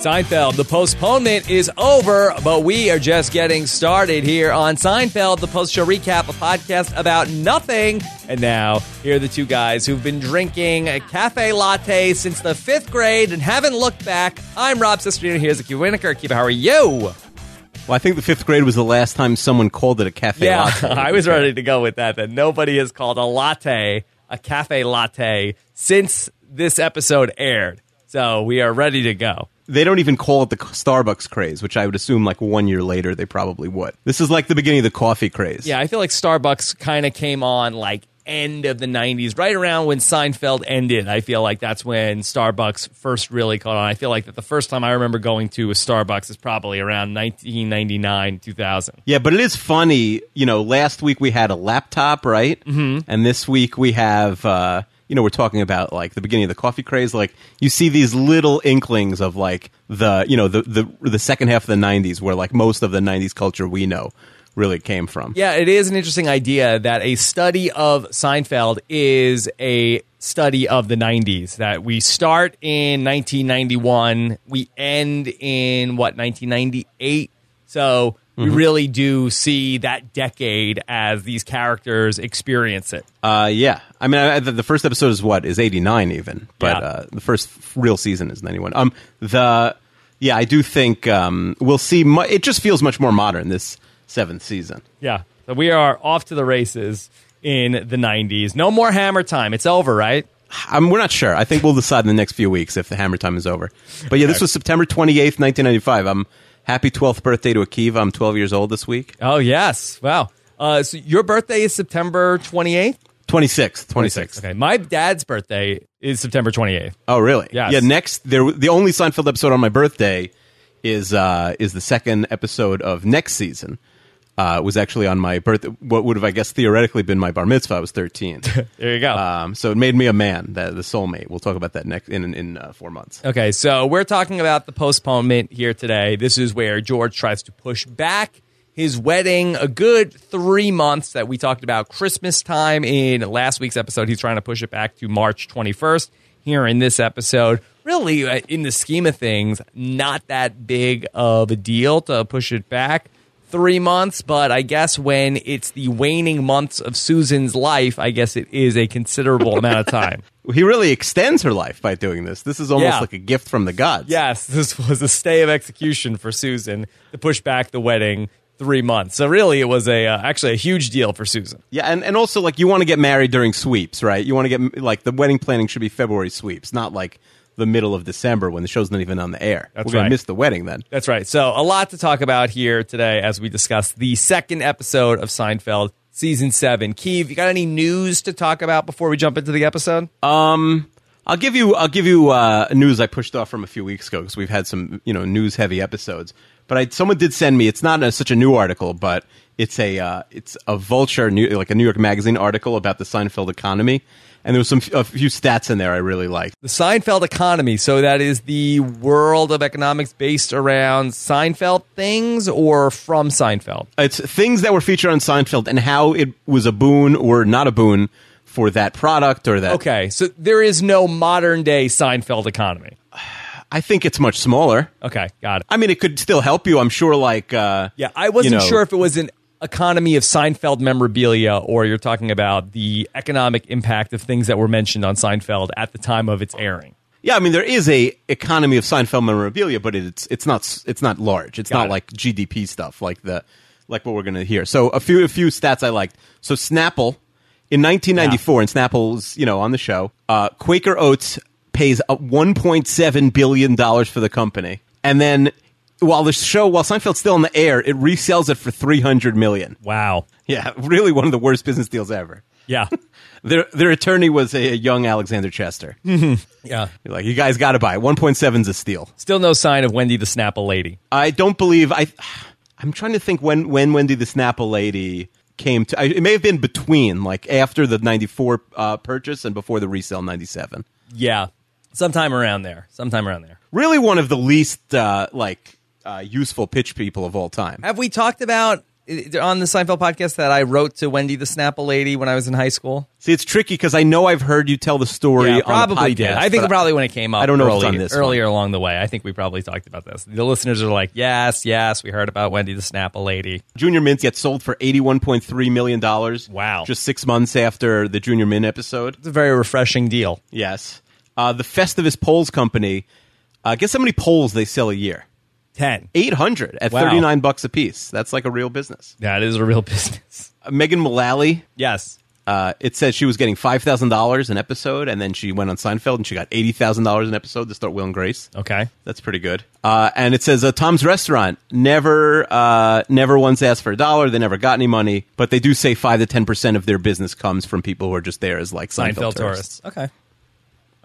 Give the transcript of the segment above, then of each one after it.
Seinfeld, the postponement is over, but we are just getting started here on Seinfeld, the post show recap, a podcast about nothing. And now, here are the two guys who've been drinking a cafe latte since the fifth grade and haven't looked back. I'm Rob Cesternino. Here's Akiva Wienerkur. Akiva, how are you? Well, I think the fifth grade was the last time someone called it a cafe Yeah, latte. I was ready to go with that. That nobody has called a latte a cafe latte since this episode aired. So we are ready to go. They don't even call it the Starbucks craze, which I would assume like one year later they probably would. This is like the beginning of the coffee craze. Yeah, I feel like Starbucks kind of came on like end of the 90s, right around when Seinfeld ended. I feel like that's when Starbucks first really caught on. I feel like that the first time I remember going to a Starbucks is probably around 1999, 2000. Yeah, but it is funny. You know, last week we had a laptop, right? Mm-hmm. And this week we have, uh, you know, we're talking about like the beginning of the coffee craze. Like you see these little inklings of like the, you know, the the the second half of the '90s, where like most of the '90s culture we know really came from. Yeah, it is an interesting idea that a study of Seinfeld is a study of the 90s. That we start in 1991, we end in what, 1998? So we really do see that decade as these characters experience it. Uh, yeah. I mean, I, the, the first episode is what is eighty nine even, but Yeah. uh, the first real season is ninety one. Um, the yeah, I do think um, we'll see. Mu- it just feels much more modern this seventh season. Yeah. So we are off to the races in the 90s. No more hammer time. It's over, right? Um, we're not sure. I think we'll decide in the next few weeks if the hammer time is over. But yeah, this was September twenty eighth, nineteen ninety five. I'm happy twelfth birthday to Akiva. I'm twelve years old this week. Oh, yes. Wow. Uh, so your birthday is September 28th? Twenty sixth, twenty sixth. Okay. My dad's birthday is September 28th. Oh, really? Yes. Yeah. Next, there the only Seinfeld episode on my birthday is uh, is the second episode of next season. Uh, was actually on my birth. What would have I guess theoretically been my bar mitzvah? I was thirteen. There you go. um, so it made me a man, the, the soulmate. We'll talk about that next in in, uh, four months. okay. So we're talking about the postponement here today. This is where George tries to push back his wedding a good three months that we talked about Christmas time in last week's episode. He's trying to push it back to March 21st. Here in this episode, really, uh, in the scheme of things, not that big of a deal to push it back. Three months, but I guess when it's the waning months of Susan's life, I guess it is a considerable amount of time. He really extends her life by doing this. This is almost Yeah. like a gift from the gods. Yes, this was a stay of execution for Susan to push back the wedding three months. So really, it was a uh, actually a huge deal for Susan. Yeah, and, and also like you want to get married during sweeps, right? You want to get like the wedding planning should be February sweeps, not like the middle of December when the show's not even on the air. That's We're gonna right. miss the wedding then. That's right. So a lot to talk about here today as we discuss the second episode of Seinfeld, season seven. Keeve, you got any news to talk about before we jump into the episode? Um, I'll give you I'll give you uh, news I pushed off from a few weeks ago because we've had some you know news heavy episodes. But I, someone did send me. It's not a, such a new article, but it's a uh, it's a Vulture, new, like a New York Magazine article about the Seinfeld economy, and there was some a few stats in there I really liked. The Seinfeld economy. So that is the world of economics based around Seinfeld things or from Seinfeld? It's things that were featured on Seinfeld and how it was a boon or not a boon for that product or that. Okay, so there is no modern day Seinfeld economy. I think it's much smaller. Okay, got it. I mean, it could still help you. I'm sure. Like, uh, Yeah, I wasn't you know- sure if it was an economy of Seinfeld memorabilia or you're talking about the economic impact of things that were mentioned on Seinfeld at the time of its airing. Yeah, I mean, there is a economy of Seinfeld memorabilia, but it's it's not it's not large. It's Got not it. like GDP stuff like the like what we're going to hear. So a few a few stats I liked. So Snapple in 1994, and Snapple's you know on the show. Uh, Quaker Oats pays uh, 1.7 billion dollars for the company, and then while the show while Seinfeld's still on the air, it resells it for 300 million. Wow. Yeah, really one of the worst business deals ever. Yeah. Their their attorney was a, young Alexander Chester. yeah. You're like, you guys got to buy it. 1.7's a steal. Still no sign of Wendy the Snapple lady. I don't believe I. I'm trying to think when when Wendy the Snapple lady came to. I, it may have been between like after the '94 uh, purchase and before the resale '97. Yeah. Sometime around there. Sometime around there. Really, one of the least uh, like uh, useful pitch people of all time. Have we talked about uh, on the Seinfeld podcast that I wrote to Wendy the Snapple lady when I was in high school? See, it's tricky because I know I've heard you tell the story. Yeah, on probably podcast, I think probably when it came up. I don't know early, on this one. earlier along the way. I think we probably talked about this. The listeners are like, "Yes, yes, we heard about Wendy the Snapple lady." Junior Mint gets sold for eighty-one point three million dollars. Wow. Just six months after the Junior Mint episode. It's a very refreshing deal. Yes. Uh, the Festivus Poles Company. Uh, guess how many poles they sell a year? Ten. Eight hundred at Wow. thirty-nine bucks a piece. That's like a real business. That is a real business. Uh, Megan Mullally. Yes. Uh, it says she was getting five thousand dollars an episode, and then she went on Seinfeld and she got eighty thousand dollars an episode to start Will and Grace. Okay. That's pretty good. Uh, and it says uh, Tom's Restaurant never, uh, never once asked for a dollar. They never got any money, but they do say five to ten percent of their business comes from people who are just there as like Seinfeld, Seinfeld tourists. tourists. Okay.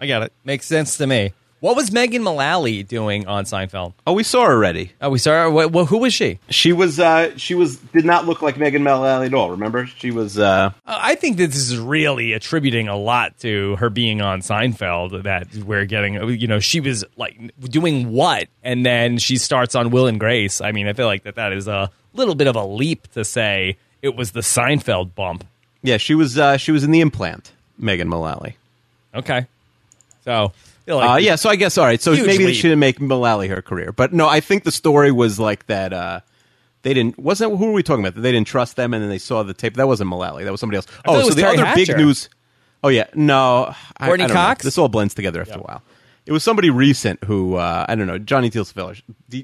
I got it. Makes sense to me. What was Megan Mullally doing on Seinfeld? Oh, we saw her already. Oh, we saw her. What, who was she? She was, uh, she was, did not look like Megan Mullally at all. Remember, she was. Uh, Uh, I think that this is really attributing a lot to her being on Seinfeld. That we're getting, you know, she was like doing what, and then she starts on Will and Grace. I mean, I feel like that that is a little bit of a leap to say it was the Seinfeld bump. yeah, she was, uh, she was in the implant. Megan Mullally. Okay, so like Uh, yeah, so I guess all right. So maybe they leap. shouldn't make Mullally her career, but no, I think the story was like that. Uh, they didn't. Wasn't who were we talking about? That they didn't trust them, and then they saw the tape. That wasn't Mullally. That was somebody else. Oh, so the Terry other big news. Oh yeah, no, Courtney I don't know. Cox? This all blends together after a while. It was somebody recent who uh, I don't know. Johnny D-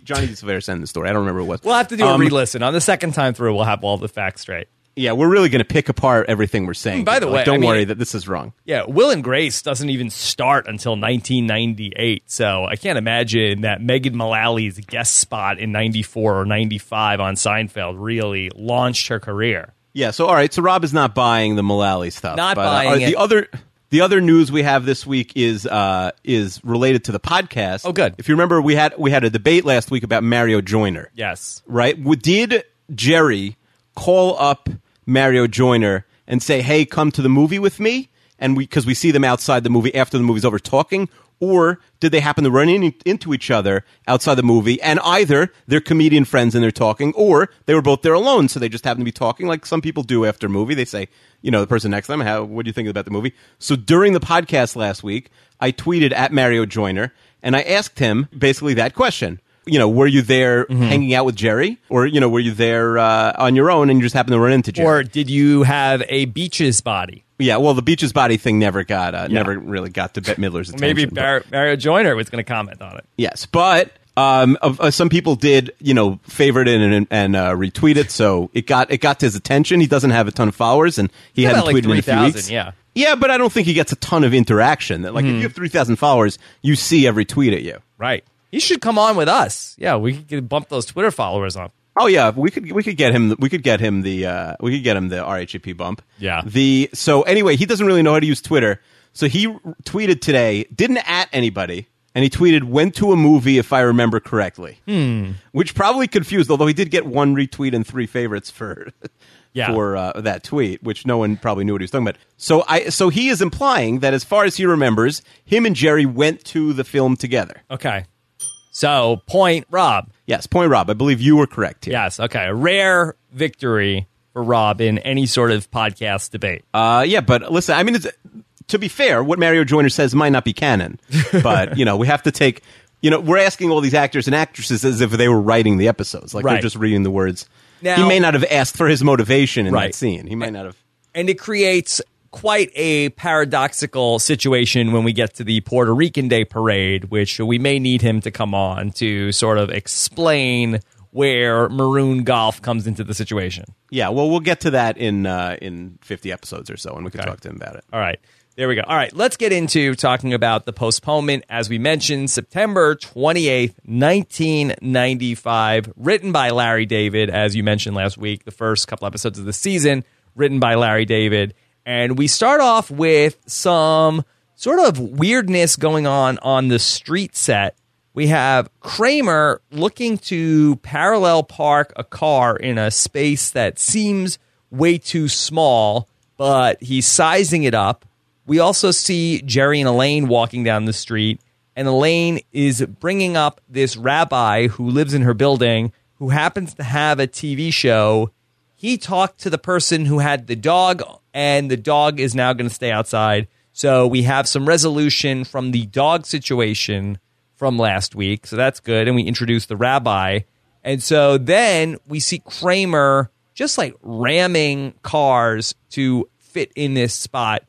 Johnny Teal sent the story. I don't remember who it was. we'll have to do Um, a re-listen on the second time through. We'll have all the facts straight. Yeah, we're really going to pick apart everything we're saying. By the Like, way, don't I mean- worry that this is wrong. Yeah, Will and Grace doesn't even start until 1998. So I can't imagine that Megan Mullally's guest spot in 94 or 95 on Seinfeld really launched her career. Yeah. So all right. So Rob is not buying the Mullally stuff. Not uh, buying uh, it. The other. The other news we have this week is uh, is related to the podcast. Oh, good. If you remember, we had we had a debate last week about Mario Joyner. Yes. Right? W- Did Jerry call up Mario Joyner and say, "Hey, come to the movie with me"? And we because we see them outside the movie after the movie's over talking, or did they happen to run in, into each other outside the movie? And either they're comedian friends and they're talking, or they were both there alone, so they just happen to be talking, like some people do after a movie. They say, you know, the person next to them, "How? What do you think about the movie?" So during the podcast last week, I tweeted at Mario Joyner and I asked him basically that question. You know, were you there Mm-hmm. hanging out with Jerry, or you know, were you there uh, on your own and you just happened to run into Jerry? Or did you have a beaches body? Yeah, well, the beaches body thing never got uh, never really got to Bette Midler's attention. Maybe Bar- Mario Joyner was going to comment on it. yes, but um, uh, some people did, you know, favorite it and, and uh, retweet it, so it got it got to his attention. He doesn't have a ton of followers, and he Yeah, hadn't about like tweeted in a few 3,000, weeks. yeah. yeah, but I don't think he gets a ton of interaction. Like if you have three thousand followers, you see every tweet at you. Right. He should come on with us. Yeah, we could bump those Twitter followers up. Oh yeah, we could we could get him we could get him the uh, we could get him the RHAP bump. Yeah. The so anyway, he doesn't really know how to use Twitter. So he tweeted today, didn't at anybody, and he tweeted went to a movie if I remember correctly. Hmm. Which probably confused, although he did get one retweet and three favorites for Yeah. for uh, that tweet, which no one probably knew what he was talking about. So I so he is implying that as far as he remembers, him and Jerry went to the film together. Okay. So, point, Rob. Yes, point Rob, I believe you were correct here. Yes. Okay. A rare victory for Rob in any sort of podcast debate. Uh, yeah, but listen, I mean, it's, to be fair, what Mario Joyner says might not be canon, but you know, we have to take. You know, we're asking all these actors and actresses as if they were writing the episodes, like Right. they're just reading the words. Now- he may not have asked for his motivation in Right. that scene. He might not have. and it creates quite a paradoxical situation when we get to the Puerto Rican Day parade, which we may need him to come on to sort of explain where maroon golf comes into the situation. Yeah, well, we'll get to that in uh, in fifty episodes or so, and we can Okay. talk to him about it. All right. There we go. All right. Let's get into talking about the postponement. As we mentioned, September 28th, 1995, written by Larry David, as you mentioned last week, the first couple episodes of the season, written by Larry David. And we start off with some sort of weirdness going on on the street set. We have Kramer looking to parallel park a car in a space that seems way too small, but he's sizing it up. We also see Jerry and Elaine walking down the street, and Elaine is bringing up this rabbi who lives in her building who happens to have a TV show he talked to the person who had the dog, and the dog is now going to stay outside. So we have some resolution from the dog situation from last week. So that's good. And we introduced the rabbi. And so then we see Kramer just like ramming cars to fit in this spot.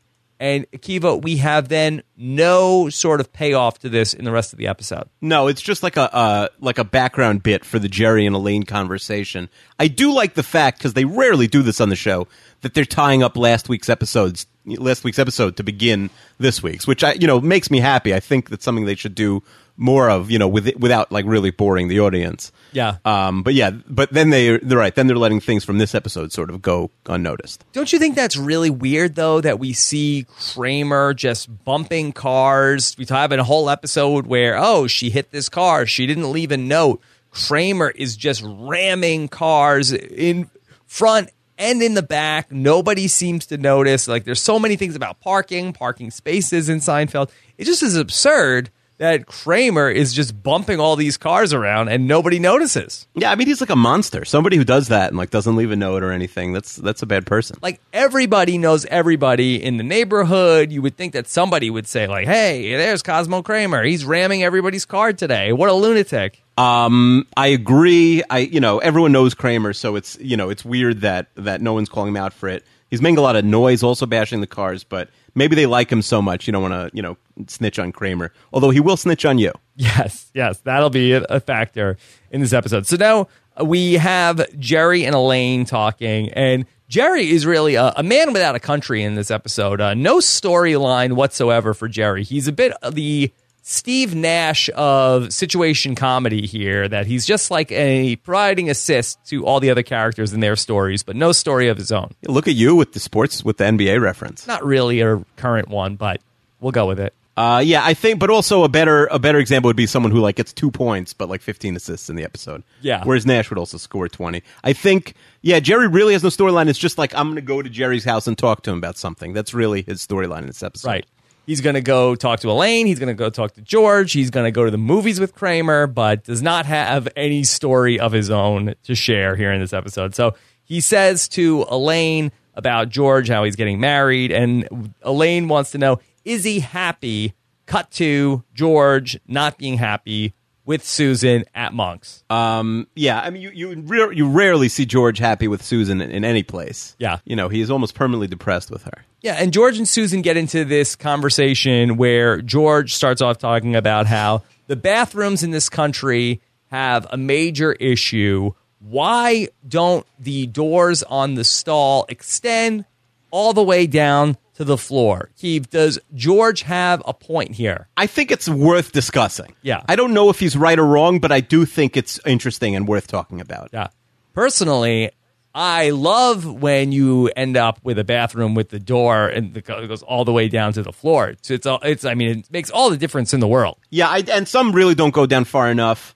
And Akiva, we have then no sort of payoff to this in the rest of the episode. No, it's just like a uh, like a background bit for the Jerry and Elaine conversation. I do like the fact because they rarely do this on the show that they're tying up last week's episodes last week's episode to begin this week's, which I you know makes me happy. I think that's something they should do more of, you know, with without like really boring the audience. Yeah. Um. But yeah. But then they they're right. Then they're letting things from this episode sort of go unnoticed. Don't you think that's really weird, though, that we see Kramer just bumping cars? We have a whole episode where, oh, she hit this car. She didn't leave a note. Kramer is just ramming cars in front and in the back. Nobody seems to notice. Like, there's so many things about parking, parking spaces in Seinfeld. It just is absurd that Kramer is just bumping all these cars around and nobody notices. Yeah, I mean he's like a monster. Somebody who does that and like doesn't leave a note or anything. That's that's a bad person. Like everybody knows everybody in the neighborhood. You would think that somebody would say like, "Hey, there's Cosmo Kramer. He's ramming everybody's car today. What a lunatic." Um, I agree. I you know everyone knows Kramer, so it's you know it's weird that that no one's calling him out for it. He's making a lot of noise, also bashing the cars, but maybe they like him so much you don't want to you know snitch on Kramer. Although he will snitch on you. Yes, yes, that'll be a, factor in this episode. So now we have Jerry and Elaine talking, and Jerry is really a, a man without a country in this episode. Uh, no storyline whatsoever for Jerry. He's a bit the Steve Nash of situation comedy here, that he's just like a providing assist to all the other characters in their stories, but no story of his own. Look at you with the sports with the NBA reference. Not really a current one, but we'll go with it. Uh, yeah, I think, but also a better a better example would be someone who like gets two points but like fifteen assists in the episode. Yeah. Whereas Nash would also score twenty. I think, yeah, Jerry really has no storyline. It's just like I'm going to go to Jerry's house and talk to him about something. That's really his storyline in this episode. Right. He's going to go talk to Elaine. He's going to go talk to George. He's going to go to the movies with Kramer, but does not have any story of his own to share here in this episode. So he says to Elaine about George, how he's getting married, and Elaine wants to know is he happy? Cut to George not being happy with Susan at Monk's. Um, yeah, I mean, you you, re- you rarely see George happy with Susan in, in any place. Yeah. you know, he is almost permanently depressed with her. Yeah, and George and Susan get into this conversation where George starts off talking about how the bathrooms in this country have a major issue. Why don't the doors on the stall extend all the way down to the floor? Keith, does George have a point here? I think it's worth discussing. Yeah. I don't know if he's right or wrong, but I do think it's interesting and worth talking about. Yeah. Personally, I love when you end up with a bathroom with the door and the, it goes all the way down to the floor. It's, it's, all- it's, I mean, it makes all the difference in the world. Yeah, I, and some really don't go down far enough.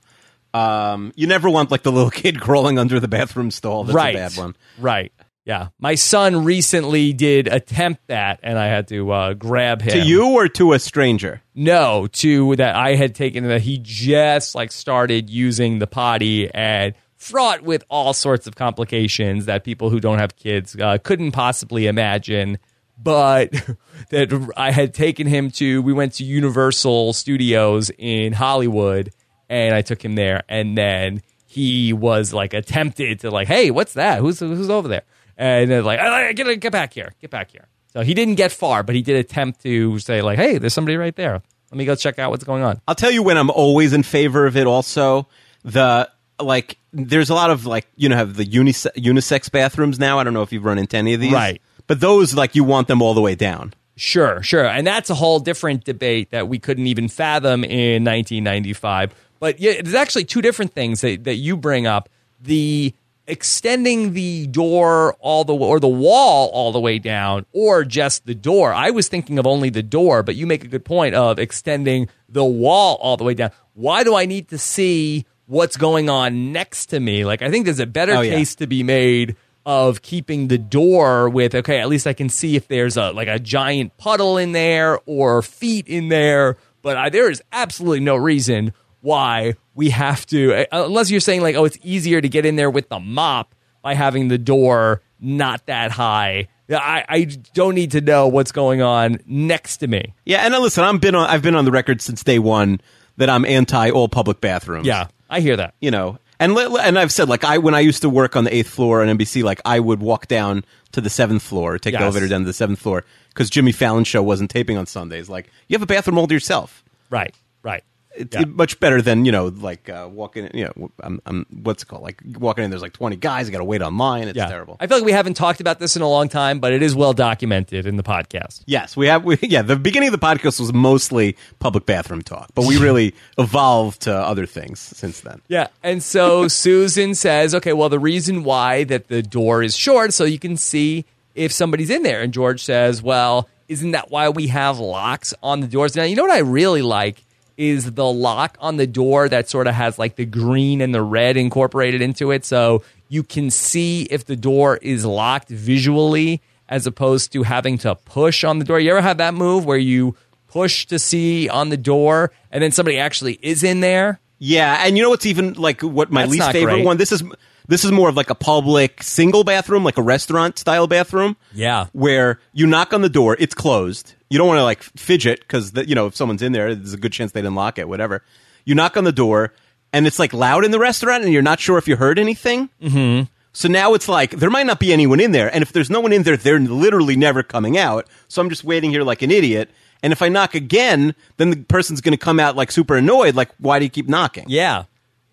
Um, you never want like the little kid crawling under the bathroom stall. That's right. a bad one. Right. Yeah. My son recently did attempt that and I had to uh, grab him. To you or to a stranger? No, to that I had taken that he just like started using the potty and fraught with all sorts of complications that people who don't have kids uh, couldn't possibly imagine. But that I had taken him to, we went to Universal Studios in Hollywood and I took him there and then he was like attempted to like, hey, what's that? Who's who's over there? And then like, "Ah, get get back here, get back here. So he didn't get far, but he did attempt to say like, hey, there's somebody right there. Let me go check out what's going on. I'll tell you when I'm always in favor of it. Also, the like, there's a lot of like, you know, have the unisex, unisex bathrooms now. I don't know if you've run into any of these, Right. But those, like, you want them all the way down. Sure, sure. And that's a whole different debate that we couldn't even fathom in 1995. But yeah, there's actually two different things that, that you bring up. The extending the door all the way, or the wall all the way down or just the door. I was thinking of only the door, but you make a good point of extending the wall all the way down. Why do I need to see what's going on next to me? Like I think there's a better Oh, yeah. case to be made of keeping the door with okay at least i can see if there's a like a giant puddle in there or feet in there but I, there is absolutely no reason why we have to uh, unless you're saying like oh it's easier to get in there with the mop by having the door not that high. I, I don't need to know what's going on next to me. Yeah, and uh, listen, I'm been on, I've been on the record since day one that I'm anti all public bathrooms. Yeah, I hear that. you know, and and I've said like I when I used to work on the eighth floor on NBC, like I would walk down to the seventh floor, take the elevator down to the seventh floor because Jimmy Fallon show wasn't taping on Sundays. Like you have a bathroom all to yourself. Right, right. It's Yeah. much better than you know, like uh, walking. You know, I'm, I'm what's it called? Like walking in, there's like 20 guys. You got to wait online. It's Yeah. terrible. I feel like we haven't talked about this in a long time, but it is well documented in the podcast. Yes, we have. We, yeah, the beginning of the podcast was mostly public bathroom talk, but we really evolved to other things since then. Yeah. And so Susan says, okay, well, the reason why that the door is short so you can see if somebody's in there. And George says, well, isn't that why we have locks on the doors? Now, you know what I really like is the lock on the door that sort of has like the green and the red incorporated into it. So you can see if the door is locked visually as opposed to having to push on the door. You ever have that move where you push to see on the door and then somebody actually is in there? Yeah, and you know what's even like what my That's least favorite great. one? This is this is more of like a public single bathroom, like a restaurant style bathroom. Yeah. where you knock on the door, it's closed. You don't want to like fidget because you know if someone's in there, there's a good chance they didn't lock it. Whatever. You knock on the door, and it's like loud in the restaurant, and you're not sure if you heard anything. Mm-hmm. So now it's like there might not be anyone in there, and if there's no one in there, they're literally never coming out. So I'm just waiting here like an idiot. And if I knock again, then the person's going to come out like super annoyed. Like, why do you keep knocking? Yeah.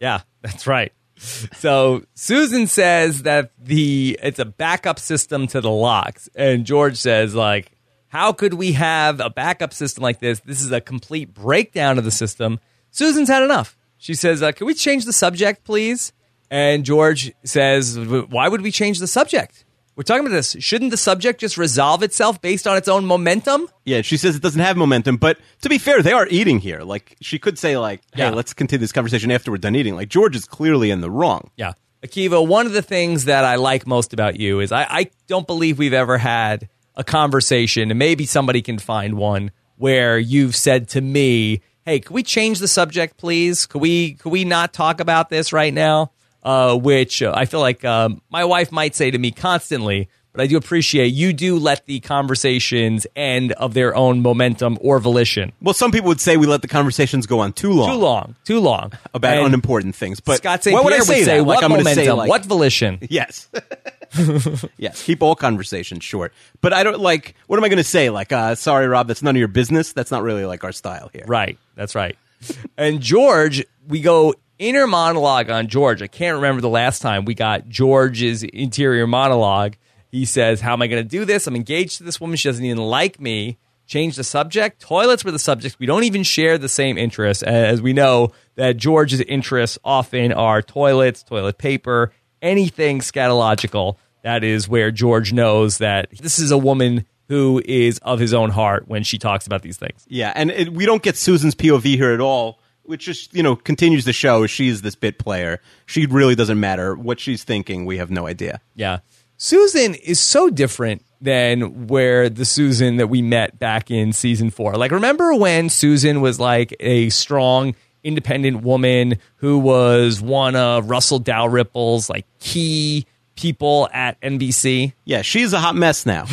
Yeah, that's right. So Susan says that the it's a backup system to the locks and George says like how could we have a backup system like this? This is a complete breakdown of the system. Susan's had enough. She says, uh, "Can we change the subject, please?" And George says, "Why would we change the subject? We're talking about this. Shouldn't the subject just resolve itself based on its own momentum?" Yeah, she says it doesn't have momentum, but to be fair, they are eating here. Like she could say, like, "Hey, Yeah. let's continue this conversation after we're done eating." Like George is clearly in the wrong. Yeah. Akiva, one of the things that I like most about you is I, I don't believe we've ever had a conversation, and maybe somebody can find one where you've said to me, Hey, can we change the subject, please? Could we could we not talk about this right now? Uh, which uh, I feel like um, my wife might say to me constantly, but I do appreciate you do let the conversations end of their own momentum or volition. Well, some people would say we let the conversations go on too long, Too long, too long. about And unimportant things. But Scott St. why would I say would say? "What momentum? say, like, what volition?" Yes. yes. Keep all conversations short. But I don't like. What am I going to say? Like, uh, sorry, Rob, that's none of your business. That's not really like our style here. Right. That's right. and George, we go inner monologue on George. I can't remember the last time we got George's interior monologue. He says, How am I going to do this? I'm engaged to this woman. She doesn't even like me. Change the subject. Toilets were the subject. We don't even share the same interests. As we know, that George's interests often are toilets, toilet paper, anything scatological. That is where George knows that this is a woman who is of his own heart when she talks about these things. Yeah, and it, we don't get Susan's POV here at all, which just you know continues to show she's this bit player. She really doesn't matter what she's thinking. We have no idea. Yeah. Susan is so different than where the Susan that we met back in season four. Like, remember when Susan was like a strong, independent woman who was one of Russell Dalrymple's like key people at NBC? Yeah, she's a hot mess now.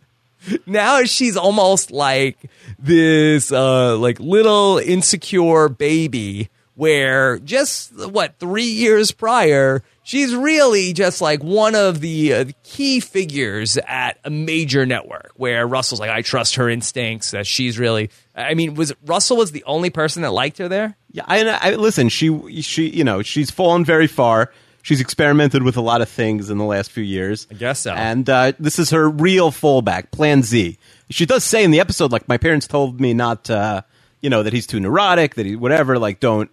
now she's almost like this uh like little insecure baby where just what 3 years prior she's really just like one of the uh, key figures at a major network where Russell's like I trust her instincts that she's really I mean was Russell was the only person that liked her there Yeah, I, I listen. She she you know she's fallen very far. She's experimented with a lot of things in the last few years. I guess so. And uh, this is her real fallback, Plan Z. She does say in the episode, like my parents told me not, uh, you know, that he's too neurotic, that he whatever. Like, don't,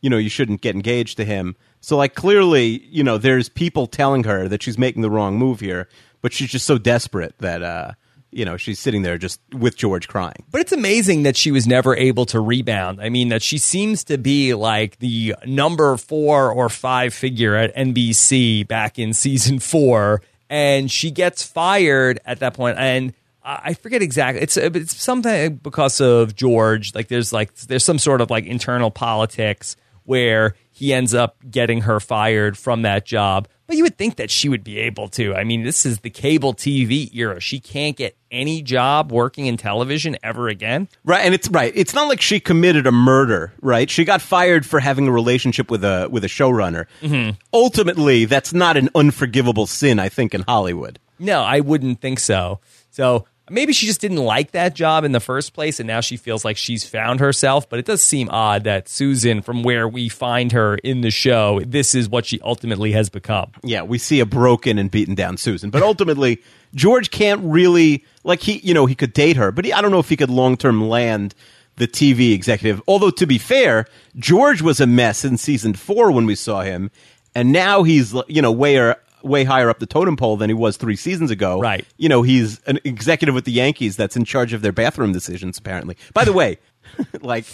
you know, you shouldn't get engaged to him. So, like, clearly, you know, there's people telling her that she's making the wrong move here, but she's just so desperate that, uh, you know, she's sitting there just with George crying. But it's amazing that she was never able to rebound. I mean, that she seems to be like the number four or five figure at NBC back in season four, and she gets fired at that point. And I forget exactly. It's it's something because of George. Like there's like there's some sort of like internal politics where he ends up getting her fired from that job. But you would think that she would be able to. I mean, this is the cable TV era. She can't get any job working in television ever again. Right, and it's right. It's not like she committed a murder, right? She got fired for having a relationship with a with a showrunner. Mm-hmm. Ultimately, that's not an unforgivable sin, I think, in Hollywood. No, I wouldn't think so. So maybe she just didn't like that job in the first place, and now she feels like she's found herself. But it does seem odd that Susan, from where we find her in the show, this is what she ultimately has become. Yeah, we see a broken and beaten down Susan, but ultimately George can't really like he, you know, he could date her, but he, I don't know if he could long term land the TV executive. Although to be fair, George was a mess in season four when we saw him, and now he's you know way er way higher up the totem pole than he was three seasons ago. Right. You know, he's an executive with the Yankees that's in charge of their bathroom decisions. Apparently. By the way, like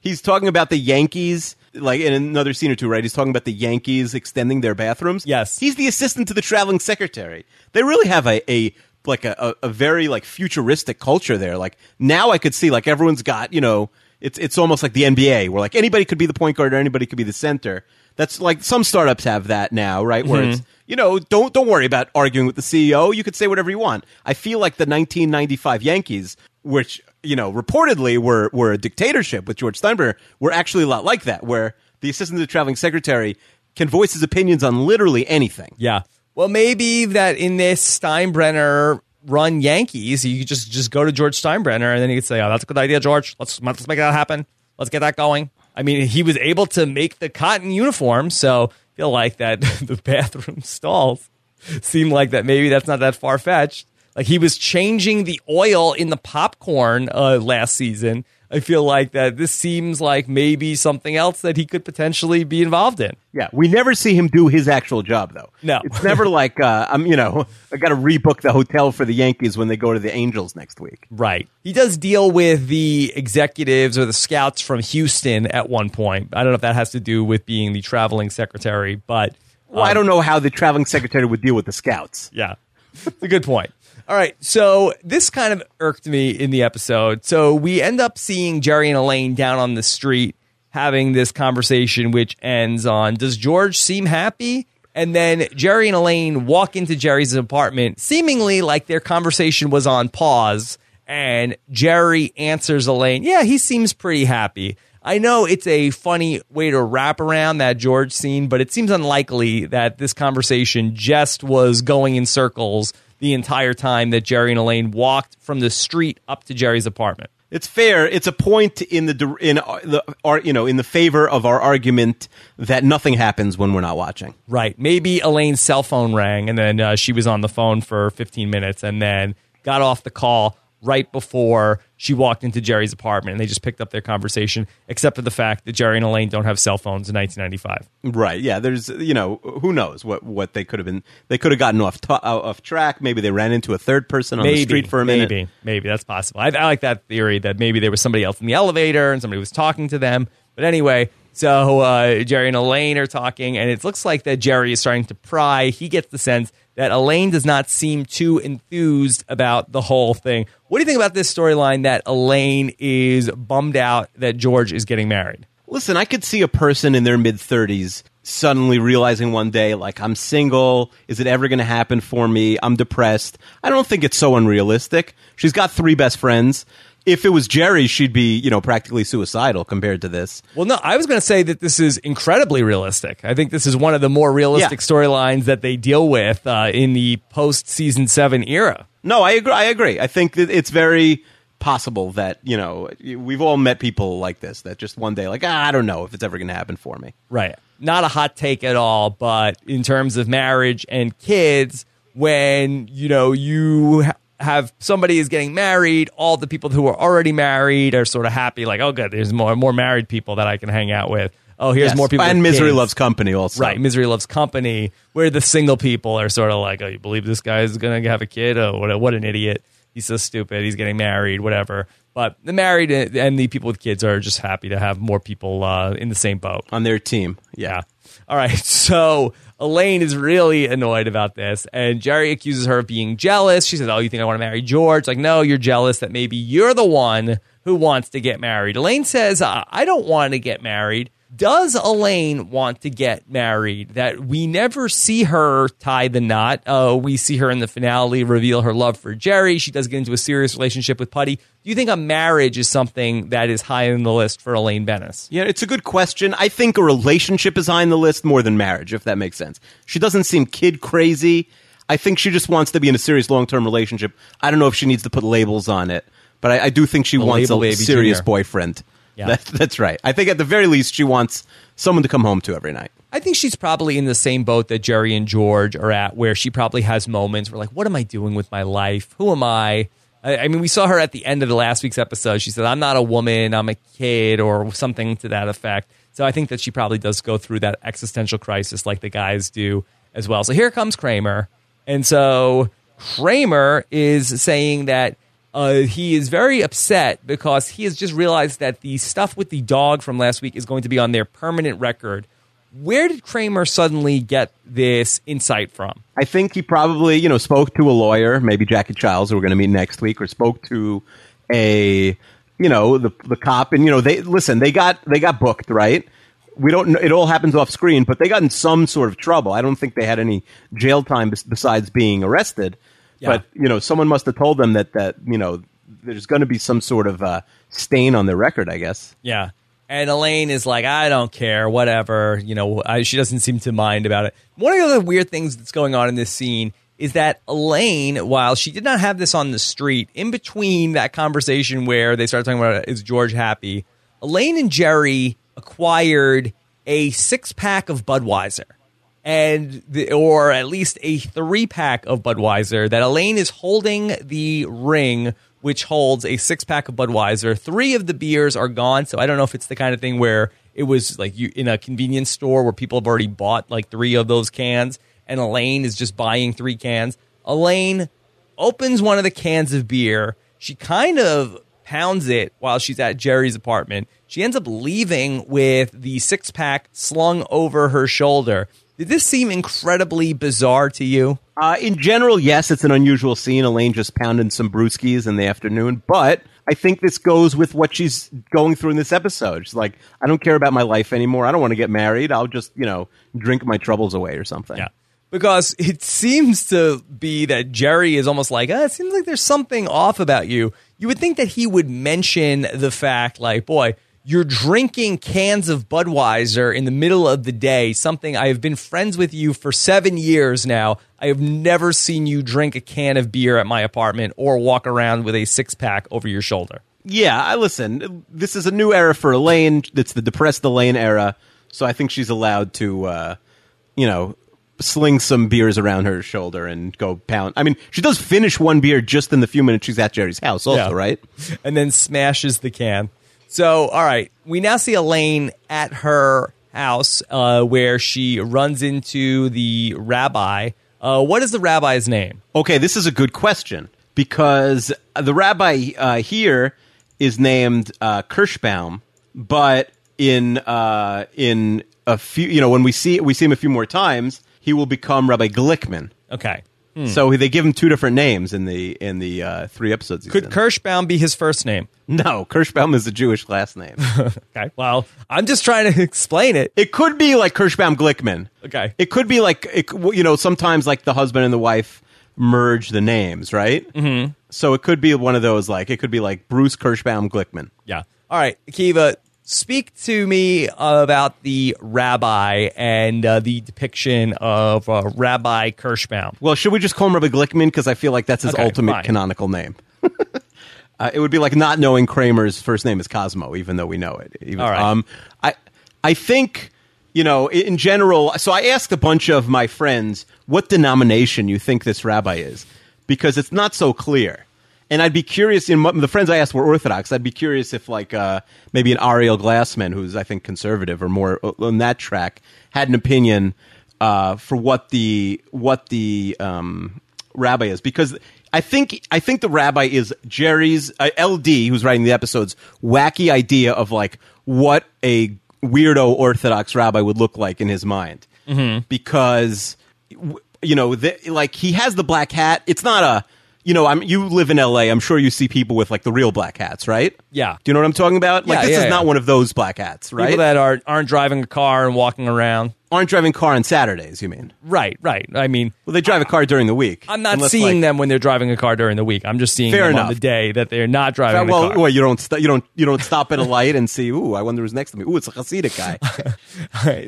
he's talking about the Yankees. Like in another scene or two, right? He's talking about the Yankees extending their bathrooms. Yes. he's the assistant to the traveling secretary. They really have a, a like a, a, a very like futuristic culture there. Like now I could see like everyone's got, you know, it's it's almost like the NBA where like anybody could be the point guard or anybody could be the center. That's like some startups have that now, right? Where mm-hmm. it's you know, don't don't worry about arguing with the CEO. You could say whatever you want. I feel like the 1995 Yankees, which you know reportedly were were a dictatorship with George Steinbrenner, were actually a lot like that, where the assistant to the traveling secretary can voice his opinions on literally anything. Yeah. Well, maybe that in this Steinbrenner run Yankees, you could just just go to George Steinbrenner and then you could say, "Oh, that's a good idea, George. Let's let's make that happen. Let's get that going." I mean, he was able to make the cotton uniform, so I feel like that the bathroom stalls seem like that maybe that's not that far fetched. Like he was changing the oil in the popcorn uh, last season. I feel like that this seems like maybe something else that he could potentially be involved in. Yeah, we never see him do his actual job though. No. it's never like uh, I'm. You know, I got to rebook the hotel for the Yankees when they go to the Angels next week. Right. He does deal with the executives or the scouts from Houston at one point. I don't know if that has to do with being the traveling secretary, but Well, I don't know how the traveling secretary would deal with the scouts. yeah, it's a good point. All right, so this kind of irked me in the episode. So we end up seeing Jerry and Elaine down on the street having this conversation, which ends on Does George seem happy? And then Jerry and Elaine walk into Jerry's apartment, seemingly like their conversation was on pause. And Jerry answers Elaine, Yeah, he seems pretty happy. I know it's a funny way to wrap around that George scene, but it seems unlikely that this conversation just was going in circles the entire time that Jerry and Elaine walked from the street up to Jerry's apartment. It's fair. It's a point in the in uh, the our, you know in the favor of our argument that nothing happens when we're not watching. Right. Maybe Elaine's cell phone rang and then uh, she was on the phone for 15 minutes and then got off the call right before she walked into Jerry's apartment and they just picked up their conversation, except for the fact that Jerry and Elaine don't have cell phones in 1995. Right. Yeah. There's you know who knows what what they could have been. They could have gotten off to- uh, off track. Maybe they ran into a third person on maybe, the street for a minute. Maybe, maybe that's possible. I, I like that theory that maybe there was somebody else in the elevator and somebody was talking to them. But anyway, so uh, Jerry and Elaine are talking, and it looks like that Jerry is starting to pry. He gets the sense that Elaine does not seem too enthused about the whole thing. What do you think about this storyline that Elaine is bummed out that George is getting married? Listen, I could see a person in their mid 30s suddenly realizing one day, like, I'm single. Is it ever going to happen for me? I'm depressed. I don't think it's so unrealistic. She's got three best friends. If it was Jerry, she'd be, you know, practically suicidal compared to this. Well, no, I was going to say that this is incredibly realistic. I think this is one of the more realistic Yeah. storylines that they deal with uh, in the post season seven era. No, I agree. I agree. I think that it's very possible that, you know, we've all met people like this that just one day, like, ah, I don't know if it's ever going to happen for me. Right. Not a hot take at all, but in terms of marriage and kids, when, you know, you have somebody is getting married, all the people who are already married are sort of happy, like, oh, good, there's more more married people that I can hang out with. Oh, here's Yes. more people. And misery kids. loves company also. Right, misery loves company. Where the single people are sort of like, oh, you believe this guy is going to have a kid? Oh, what, a, what an idiot! He's so stupid. He's getting married, whatever. But the married and the people with kids are just happy to have more people uh, in the same boat. On their team. Yeah. All right. So Elaine is really annoyed about this, and Jerry accuses her of being jealous. She says, "Oh, you think I want to marry George?" Like, no, you're jealous that maybe you're the one who wants to get married. Elaine says, "Uh, "I don't want to get married." Does Elaine want to get married? That we never see her tie the knot. Uh, we see her in the finale reveal her love for Jerry. She does get into a serious relationship with Puddy. Do you think a marriage is something that is high on the list for Elaine Benes? Yeah, it's a good question. I think a relationship is high on the list more than marriage, if that makes sense. She doesn't seem kid crazy. I think she just wants to be in a serious long term relationship. I don't know if she needs to put labels on it, but I, I do think she wants a serious junior. boyfriend. Yeah. That, that's right. I think at the very least she wants someone to come home to every night. I think she's probably in the same boat that Jerry and George are at, where she probably has moments where, like, what am I doing with my life? Who am I? I, I mean, we saw her at the end of the last week's episode. She said, I'm not a woman, I'm a kid, or something to that effect. So I think that she probably does go through that existential crisis like the guys do as well. So here comes Kramer. And so Kramer is saying that uh, he is very upset because he has just realized that the stuff with the dog from last week is going to be on their permanent record. Where did Kramer suddenly get this insight from? I think he probably, you know, spoke to a lawyer, maybe Jackie Chiles, who we're going to meet next week, or spoke to a, you know, the the cop, and you know, they listen. They got they got booked, right? We don't. It all happens off screen, but they got in some sort of trouble. I don't think they had any jail time besides being arrested. Yeah. But you know, someone must have told them that that you know there's going to be some sort of uh, stain on their record. I guess. Yeah. And Elaine is like, I don't care, whatever. You know, I, she doesn't seem to mind about it. One of the other weird things that's going on in this scene is that Elaine, while she did not have this on the street, in between that conversation where they started talking about is George happy, Elaine and Jerry acquired a six pack of Budweiser. And the, or at least a three pack of Budweiser that Elaine is holding the ring which holds a six pack of Budweiser. Three of the beers are gone, so I don't know if it's the kind of thing where it was like you in a convenience store where people have already bought like three of those cans, and Elaine is just buying three cans. Elaine opens one of the cans of beer. She kind of pounds it while she's at Jerry's apartment. She ends up leaving with the six pack slung over her shoulder. Did this seem incredibly bizarre to you? Uh, in general, yes, it's an unusual scene. Elaine just pounding some brewskis in the afternoon, but I think this goes with what she's going through in this episode. She's like, I don't care about my life anymore. I don't want to get married. I'll just, you know, drink my troubles away or something. Yeah. Because it seems to be that Jerry is almost like, uh, it seems like there's something off about you. You would think that he would mention the fact, like, boy, you're drinking cans of Budweiser in the middle of the day, something I have been friends with you for seven years now. I have never seen you drink a can of beer at my apartment or walk around with a six pack over your shoulder. Yeah, I listen. This is a new era for Elaine. It's the depressed Elaine era, so I think she's allowed to, uh, you know, sling some beers around her shoulder and go pound. I mean, she does finish one beer just in the few minutes she's at Jerry's house, also, Yeah. right? and then smashes the can. So, all right, we now see Elaine at her house uh, where she runs into the rabbi. Uh, what is the rabbi's name? Okay, this is a good question because the rabbi uh, here is named uh, Kirschbaum, but in uh, in a few, you know, when we see we see him a few more times, he will become Rabbi Glickman. Okay. So they give him two different names in the in the uh, three episodes. he's Could in. Kirschbaum be his first name? no, Kirschbaum is a Jewish last name. Okay. Well, I'm just trying to explain it. it could be like Kirschbaum Glickman. Okay. It could be like it, you know sometimes like the husband and the wife merge the names, right? Mm-hmm. So it could be one of those like it could be like Bruce Kirschbaum Glickman. Yeah. All right, Akiva, speak to me about the rabbi and uh, the depiction of uh, Rabbi Kirschbaum. Well, should we just call him Rabbi Glickman because I feel like that's his Okay, ultimate fine. canonical name. uh, it would be like not knowing Kramer's first name is Cosmo, even though we know it. Even- All right. Um, I I think you know in in general. So I asked a bunch of my friends what denomination you think this rabbi is because it's not so clear. And I'd be curious. In the friends I asked were Orthodox. I'd be curious if, like, uh, maybe an Ariel Glassman, who's I think conservative or more on that track, had an opinion uh, for what the what the um, rabbi is. Because I think I think the rabbi is Jerry's uh, LD, who's writing the episodes, wacky idea of like what a weirdo Orthodox rabbi would look like in his mind. Because you know, the, like he has the black hat. It's not a you know, I'm you live in L.A. I'm sure you see people with like the real black hats, right? Yeah. Do you know what I'm talking about? Like Yeah, this yeah, is yeah. not one of those black hats, right? People that are aren't driving a car and walking around. Aren't driving car on Saturdays. You mean? Right, right. I mean, Well, they drive a car during the week. I'm not Unless, seeing like- them when they're driving a car during the week. I'm just seeing Fair them on enough. the day that they're not driving Well, car. well, you don't st- you don't you don't stop at a light and see. Ooh, I wonder who's next to me. Ooh, it's a Hasidic guy.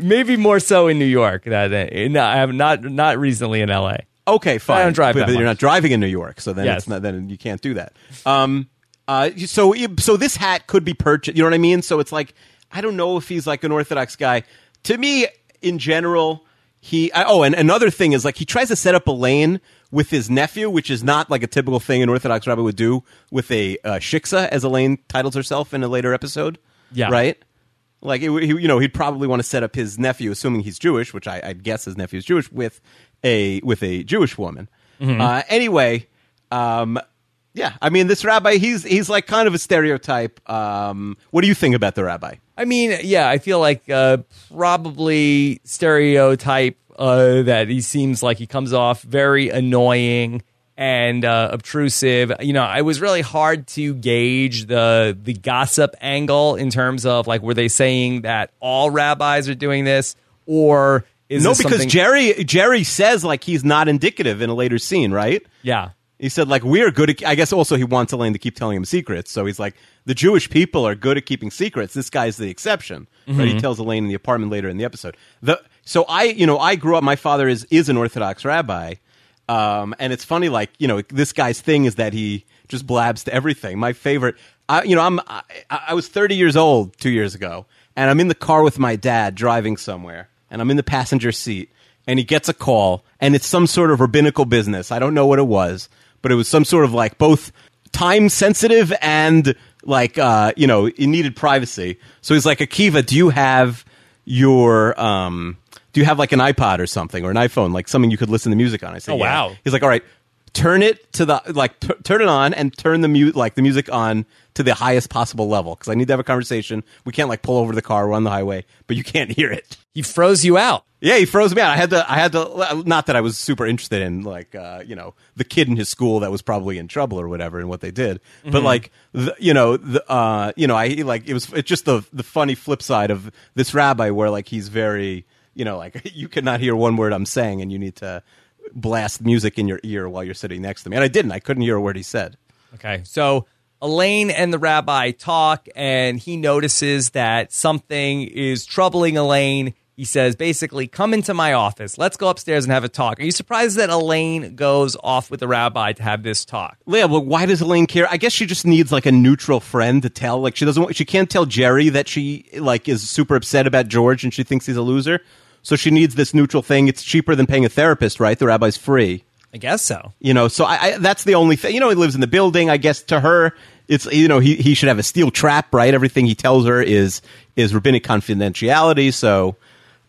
Maybe more so in New York. That uh, no, I have not not recently in L.A. Okay, fine. I don't drive but, that but you're not driving in New York, so then Yes. it's not, then you can't do that. Um, uh, so so this hat could be purchased. You know what I mean? So it's like I don't know if he's like an Orthodox guy. To me, in general, he. I, oh, and another thing is like he tries to set up Elaine with his nephew, which is not like a typical thing an Orthodox rabbi would do with a uh, shiksa, as Elaine titles herself in a later episode. Yeah. right. Like it, he, you know, he'd probably want to set up his nephew, assuming he's Jewish, which I, I guess his nephew is Jewish, with a with a Jewish woman. Uh, anyway, um, yeah, I mean, this rabbi, he's he's like kind of a stereotype. Um, what do you think about the rabbi? I mean, yeah, I feel like uh, probably stereotype uh, that he seems like he comes off very annoying and uh, obtrusive. You know, it was really hard to gauge the the gossip angle in terms of like, were they saying that all rabbis are doing this, or is no, this because something- Jerry Jerry says like he's not indicative in a later scene, right? yeah, He said like we're good. At, I guess also he wants Elaine to keep telling him secrets. So he's like the Jewish people are good at keeping secrets. This guy's the exception. Right? He tells Elaine in the apartment later in the episode. The so I you know I grew up. My father is is an Orthodox rabbi, um, and it's funny like you know this guy's thing is that he just blabs to everything. My favorite, I, you know, I'm I, I was 30 years old two years ago, and I'm in the car with my dad driving somewhere, and I'm in the passenger seat and he gets a call and it's some sort of rabbinical business. I don't know what it was, but it was some sort of like both time sensitive and like uh, you know, it needed privacy. So he's like, Akiva, do you have your um do you have like an iPod or something or an iPhone, like something you could listen to music on? I said, Oh, yeah. wow. He's like, all right, turn it to the like t- turn it on and turn the mu- like the music on to the highest possible level because I need to have a conversation. We can't like pull over the car, we're on the highway, but you can't hear it. he froze you out. Yeah, he froze me out. I had to. I had to. Not that I was super interested in like uh, you know the kid in his school that was probably in trouble or whatever and what they did. But like the, you know the uh, you know I like it was it's just the the funny flip side of this rabbi where like he's very you know like you cannot hear one word I'm saying and you need to blast music in your ear while you're sitting next to me and I didn't. I couldn't hear a word he said. Okay. So Elaine and the rabbi talk, and he notices that something is troubling Elaine. He says, basically, come into my office. Let's go upstairs and have a talk. Are you surprised that Elaine goes off with the rabbi to have this talk? Yeah, well, why does Elaine care? I guess she just needs like a neutral friend to tell. Like she doesn't. want- She can't tell Jerry that she like is super upset about George and she thinks he's a loser. So she needs this neutral thing. It's cheaper than paying a therapist, right? The rabbi's free. I guess so. You know, so I, I that's the only thing. You know, he lives in the building. I guess to her, it's you know he he should have a steel trap, right? Everything he tells her is is rabbinic confidentiality. So.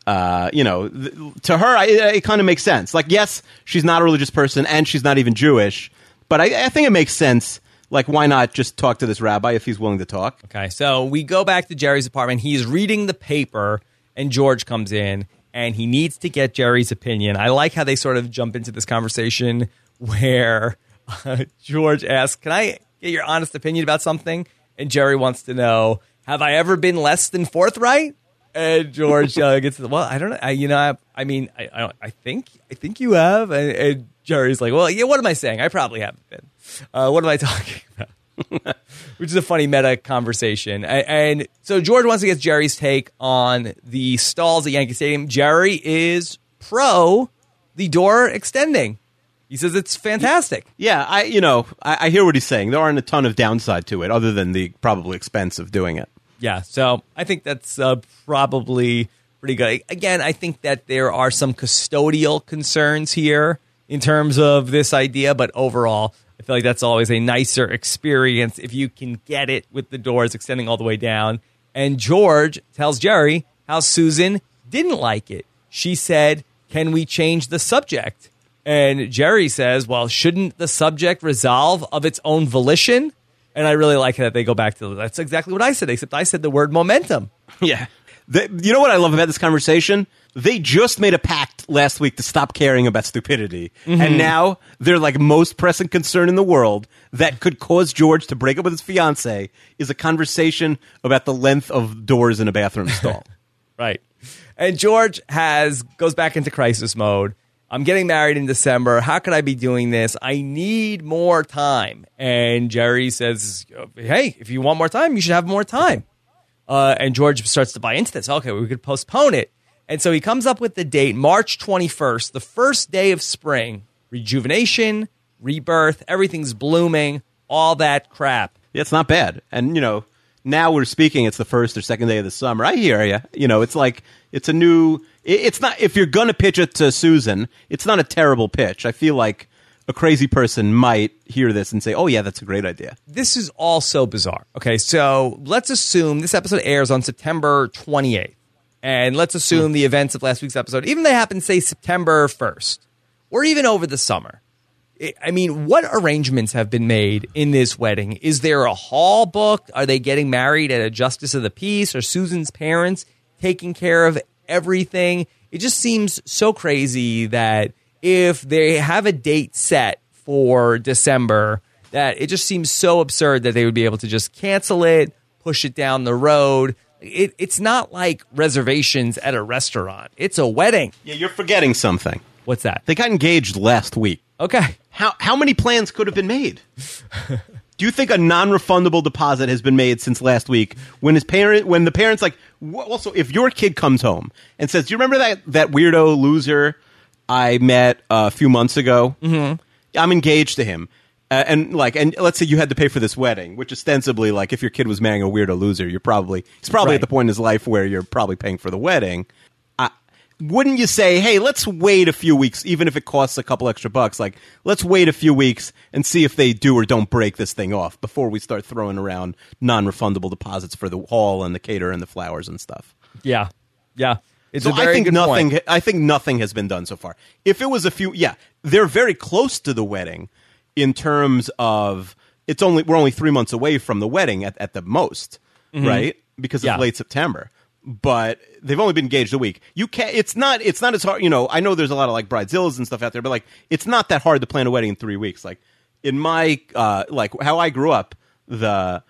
Uh, you know, th- to her, I, it, it kind of makes sense. Like, yes, she's not a religious person, and she's not even Jewish, but I, I think it makes sense. Like, why not just talk to this rabbi if he's willing to talk? Okay. So we go back to Jerry's apartment. He's reading the paper, and George comes in, and he needs to get Jerry's opinion. I like how they sort of jump into this conversation where uh, George asks, Can I get your honest opinion about something? And Jerry wants to know, Have I ever been less than forthright? And George uh, gets, well, I don't know. I, you know, I, I mean, I, I, don't, I think, I think you have. And, and Jerry's like, well, yeah. What am I saying? I probably haven't been. Uh, what am I talking about? which is a funny meta conversation. And, so George wants to get Jerry's take on the stalls at Yankee Stadium. Jerry is pro the door extending. He says it's fantastic. Yeah, I you know I, I hear what he's saying. There aren't a ton of downside to it, other than the probably expense of doing it. Yeah, so I think that's uh, probably pretty good. Again, I think that there are some custodial concerns here in terms of this idea, but overall, I feel like that's always a nicer experience if you can get it with the doors extending all the way down. And George tells Jerry how Susan didn't like it. She said, Can we change the subject? And Jerry says, Well, shouldn't the subject resolve of its own volition? And I really like that they go back to that's exactly what I said, except I said the word momentum. Yeah. The, you know what I love about this conversation? They just made a pact last week to stop caring about stupidity, Mm-hmm. and now they're like most pressing concern in the world that could cause George to break up with his fiance is a conversation about the length of doors in a bathroom stall. Right. And George has goes back into crisis mode. I'm getting married in December. How could I be doing this? I need more time. And Jerry says, "Hey, if you want more time, you should have more time." Uh, and George starts to buy into this. Okay, we could postpone it. And so he comes up with the date, March 21st, the first day of spring, rejuvenation, rebirth, everything's blooming, all that crap. Yeah, it's not bad. And you know, now we're speaking. It's the first or second day of the summer. I hear you. You know, it's like it's a new. It's not if you're gonna pitch it to Susan, it's not a terrible pitch. I feel like a crazy person might hear this and say, "Oh yeah, that's a great idea." this is all so bizarre. Okay, so let's assume this episode airs on September 28th. And let's assume the events of last week's episode, even they happen, say, September 1st, or even over the summer. I- mean, what arrangements have been made in this wedding? Is there a hall booked? Are they getting married at a justice of the peace? Are Susan's parents taking care of everything? It just seems so crazy that if they have a date set for December, that it just seems so absurd that they would be able to just cancel it, push it down the road. It, it's not like reservations at a restaurant. It's a wedding. Yeah, you're forgetting something. What's that? They got engaged last week. Okay. How how many plans could have been made? Do you think a non-refundable deposit has been made since last week when his parent when the parents like also if your kid comes home and says, "Do you remember that that weirdo loser I met a few months ago? Mm-hmm. I'm engaged to him." Uh, and like, and let's say you had to pay for this wedding, which ostensibly, like, if your kid was marrying a weirdo loser, you're probably he's probably Right. at the point in his life where you're probably paying for the wedding. I, wouldn't you say, hey, let's wait a few weeks, even if it costs a couple extra bucks? Like, let's wait a few weeks and see if they do or don't break this thing off before we start throwing around non-refundable deposits for the hall and the caterer and the flowers and stuff. Yeah. Yeah. It's So I think nothing. point. I think nothing has been done so far. If it was a few, yeah, they're very close to the wedding in terms of it's only we're only three months away from the wedding at, at the most, right? Because Mm-hmm. Yeah. of late September. But they've only been engaged a week. You can't. It's not. It's not as hard. You know. I know there's a lot of like bridezillas and stuff out there, but like it's not that hard to plan a wedding in three weeks. Like in my uh like how I grew up, the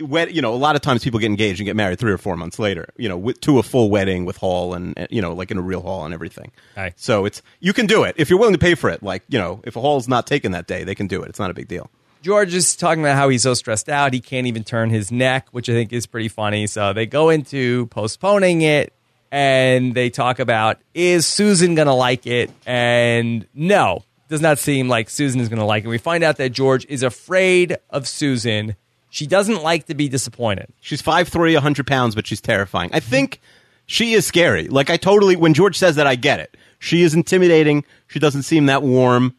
wed you know a lot of times people get engaged and get married three or four months later you know with, to a full wedding with hall and you know like in a real hall and everything Aye. so it's you can do it if you're willing to pay for it like you know if a hall's not taken that day they can do it it's not a big deal George is talking about how he's so stressed out he can't even turn his neck, which I think is pretty funny. So they go into postponing it and they talk about is Susan going to like it? And no, does not seem like Susan is going to like it. We find out that George is afraid of Susan. She doesn't like to be disappointed. she's 5'3 100 pounds but she's terrifying. I think she is scary. Like i totally when george says that i get it. She is intimidating. She doesn't seem that warm.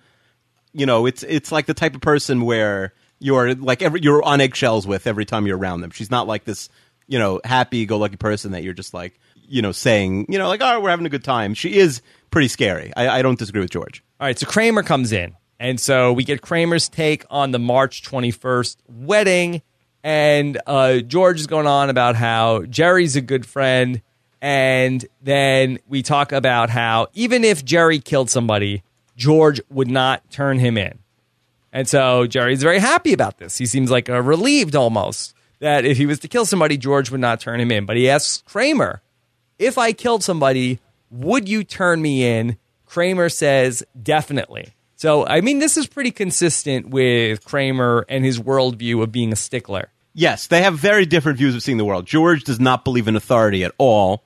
You know it's it's like the type of person where you're like every you're on eggshells with every time you're around them. She's not like this you know happy go lucky person that you're just like you know saying you know like oh we're having a good time. She is pretty scary. I, I don't disagree with george. All right, so Kramer comes in. And so we get Kramer's take on the March 21st wedding. And uh, George is going on about how Jerry's a good friend. And then we talk about how even if Jerry killed somebody, George would not turn him in. And so Jerry's very happy about this. He seems like uh, relieved almost that if he was to kill somebody, George would not turn him in. But he asks Kramer, if I killed somebody, would you turn me in? Kramer says, definitely. So, I mean, this is pretty consistent with Kramer and his worldview of being a stickler. Yes, they have very different views of seeing the world. George does not believe in authority at all,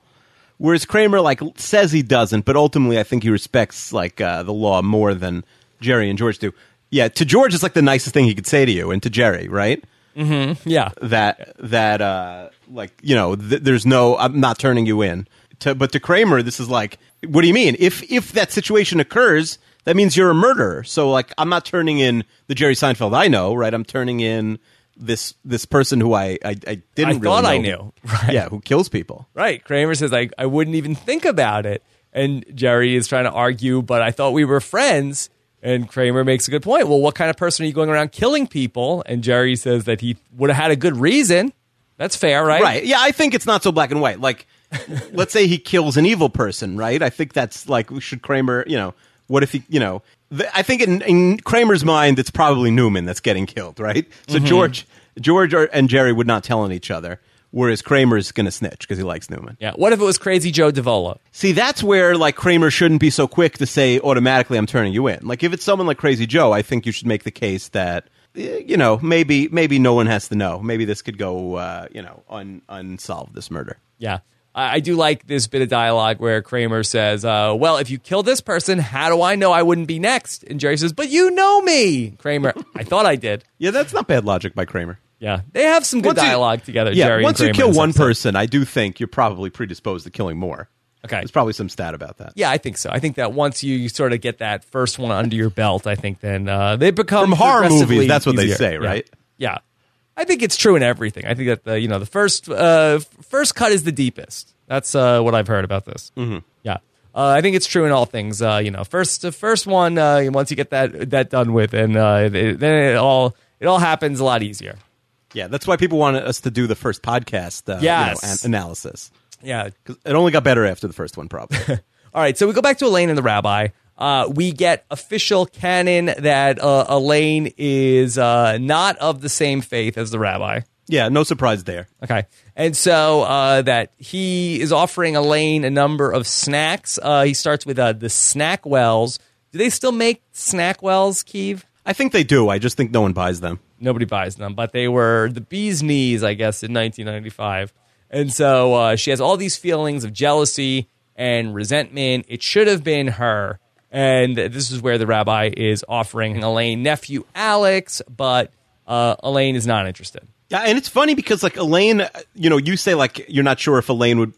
whereas Kramer like says he doesn't, but ultimately I think he respects like uh, the law more than Jerry and George do. Yeah, to George it's like the nicest thing he could say to you, and to Jerry, right? Mm-hmm. Yeah. That that uh, like you know, th- there's no I'm not turning you in. To, but to Kramer, this is like, what do you mean? If if that situation occurs, that means you're a murderer. So like, I'm not turning in the Jerry Seinfeld I know, right? I'm turning in this this person who I I, I didn't I really thought I knew. Right. Yeah, who kills people? Right. Kramer says, I, I wouldn't even think about it. And Jerry is trying to argue, but I thought we were friends. And Kramer makes a good point. Well, what kind of person are you going around killing people? And Jerry says that he would have had a good reason. That's fair, right? Right. Yeah, I think it's not so black and white. Like let's say he kills an evil person, right? I think that's like should Kramer, you know, what if he, you know, th- I think in, in Kramer's mind, it's probably Newman that's getting killed, right? So George, George or, and Jerry would not tell on each other, whereas Kramer's going to snitch because he likes Newman. Yeah. What if it was Crazy Joe Davola? See, that's where like Kramer shouldn't be so quick to say automatically I'm turning you in. Like if it's someone like Crazy Joe, I think you should make the case that eh, you know maybe maybe no one has to know. Maybe this could go uh, you know un, unsolved this murder. Yeah. I do like this bit of dialogue where Kramer says, uh, Well, if you kill this person, how do I know I wouldn't be next? And Jerry says, But you know me. Kramer, I thought I did. Yeah, that's not bad logic by Kramer. Yeah. They have some good Once you- dialogue together, Yeah, Jerry. and once you kill one person, I do think you're probably predisposed to killing more. Okay. There's probably some stat about that. Yeah, I think so. I think that once you, you sort of get that first one under your belt, I think then uh, they become From horror movies, that's what they easier. say, Yeah. right? Yeah. I think it's true in everything. I think that the you know the first uh, first cut is the deepest. That's uh, what I've heard about this. Mm-hmm. Yeah, uh, I think it's true in all things. Uh, you know, first the first one uh, once you get that that done with, and uh, it, then it all it all happens a lot easier. Yeah, that's why people wanted us to do the first podcast uh, you know, Yes. an- analysis. Yeah, 'Cause It only got better after the first one, probably. All right, so we go back to Elaine and the rabbi. Uh, we get official canon that uh, Elaine is uh, not of the same faith as the rabbi. yeah, no surprise there. Okay. And so uh, that he is offering Elaine a number of snacks. Uh, he starts with uh, the SnackWells. Do they still make SnackWells, Keeve? I think they do. I just think no one buys them. Nobody buys them, but they were the bee's knees, I guess, in 1995. And so uh, she has all these feelings of jealousy and resentment. It should have been her. And this is where the rabbi is offering Elaine nephew Alex, but uh, Elaine is not interested. Yeah, and it's funny because like Elaine, you know, you say like you're not sure if Elaine would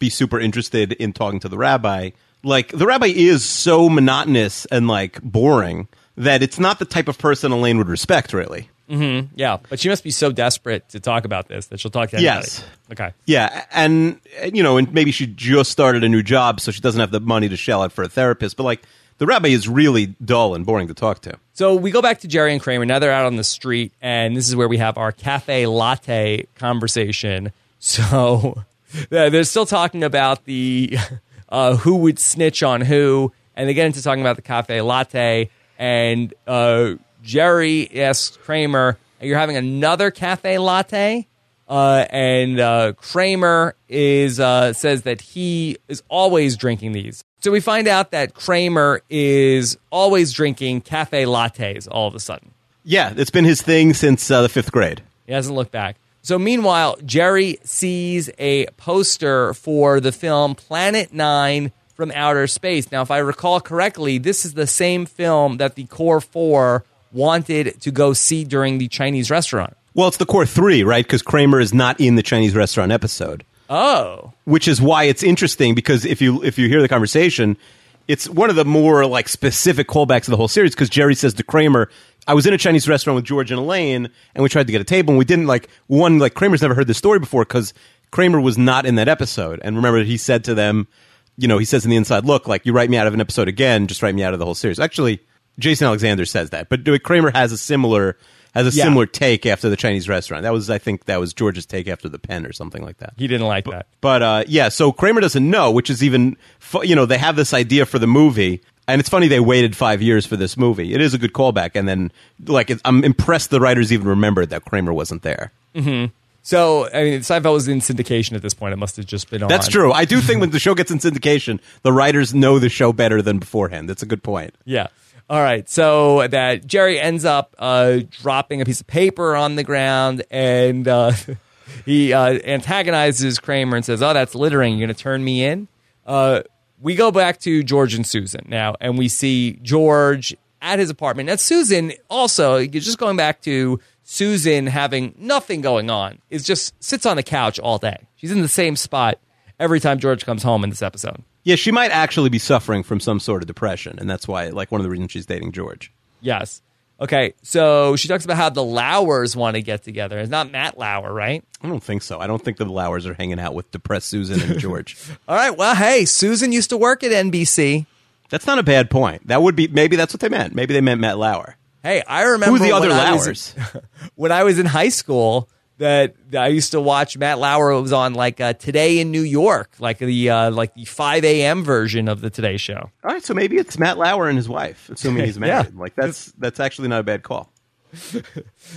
be super interested in talking to the rabbi. Like the rabbi is so monotonous and like boring that it's not the type of person Elaine would respect, really. Yeah, but she must be so desperate to talk about this that she'll talk to anybody. Yes. Okay. Yeah, and you know, and maybe she just started a new job, so she doesn't have the money to shell out for a therapist. But like the rabbi is really dull and boring to talk to. So we go back to Jerry and Kramer. Now they're out on the street, and this is where we have our cafe latte conversation. So they're still talking about the uh, who would snitch on who, and they get into talking about the cafe latte. And uh, Jerry asks Kramer, "You're having another cafe latte?" Uh, and uh, Kramer is uh, says that he is always drinking these. So we find out that Kramer is always drinking cafe lattes all of a sudden. Yeah, it's been his thing since uh, the fifth grade. He hasn't looked back. So meanwhile, Jerry sees a poster for the film Plan Nine from Outer Space. Now, if I recall correctly, this is the same film that the Core Four wanted to go see during the Chinese restaurant. Well, it's the core three, right? Because Kramer is not in the Chinese restaurant episode. Oh, which is why it's interesting because if you if you hear the conversation, it's one of the more like specific callbacks of the whole series because Jerry says to Kramer, "I was in a Chinese restaurant with George and Elaine, and we tried to get a table, and we didn't like one like Kramer's never heard this story before because Kramer was not in that episode, and remember he said to them, you know, he says in the inside, look, like you write me out of an episode again, just write me out of the whole series. Actually, Jason Alexander says that, but Kramer has a similar." Has a Yeah. similar take after the Chinese restaurant. That was, I think, that was George's take after the pen or something like that. he didn't like that. But uh, yeah, so Kramer doesn't know, which is even fu- you know they have this idea for the movie, and it's funny they waited five years for this movie. It is a good callback, and then like I'm impressed the writers even remembered that Kramer wasn't there. So, I mean, Seinfeld was in syndication at this point. It must have just been on. That's true. I do think when the show gets in syndication, the writers know the show better than beforehand. That's a good point. Yeah. All right. So that Jerry ends up uh, dropping a piece of paper on the ground and uh, he uh, antagonizes Kramer and says, Oh, that's littering. You're going to turn me in? Uh, we go back to George and Susan now, and we see George at his apartment. Now, Susan also, you're just going back to Susan having nothing going on, is just sits on the couch all day. She's in the same spot every time George comes home in this episode. Yeah, she might actually be suffering from some sort of depression, and that's why, like, one of the reasons she's dating George. Yes. Okay, so she talks about how the Lowers want to get together. It's not Matt Lauer, right? I don't think so. I don't think the Lowers are hanging out with depressed Susan and George. All right, well, hey, Susan used to work at NBC. that's not a bad point. That would be maybe that's what they meant. Maybe they meant Matt Lauer. Hey, I remember Who the other when I Lowers? was- when I was in high school, that, I used to watch. Matt Lauer was on like uh, Today in New York, like the uh, like the five a.m. version of the Today Show. All right, so maybe it's Matt Lauer and his wife, assuming he's Yeah. married. Like that's that's actually not a bad call.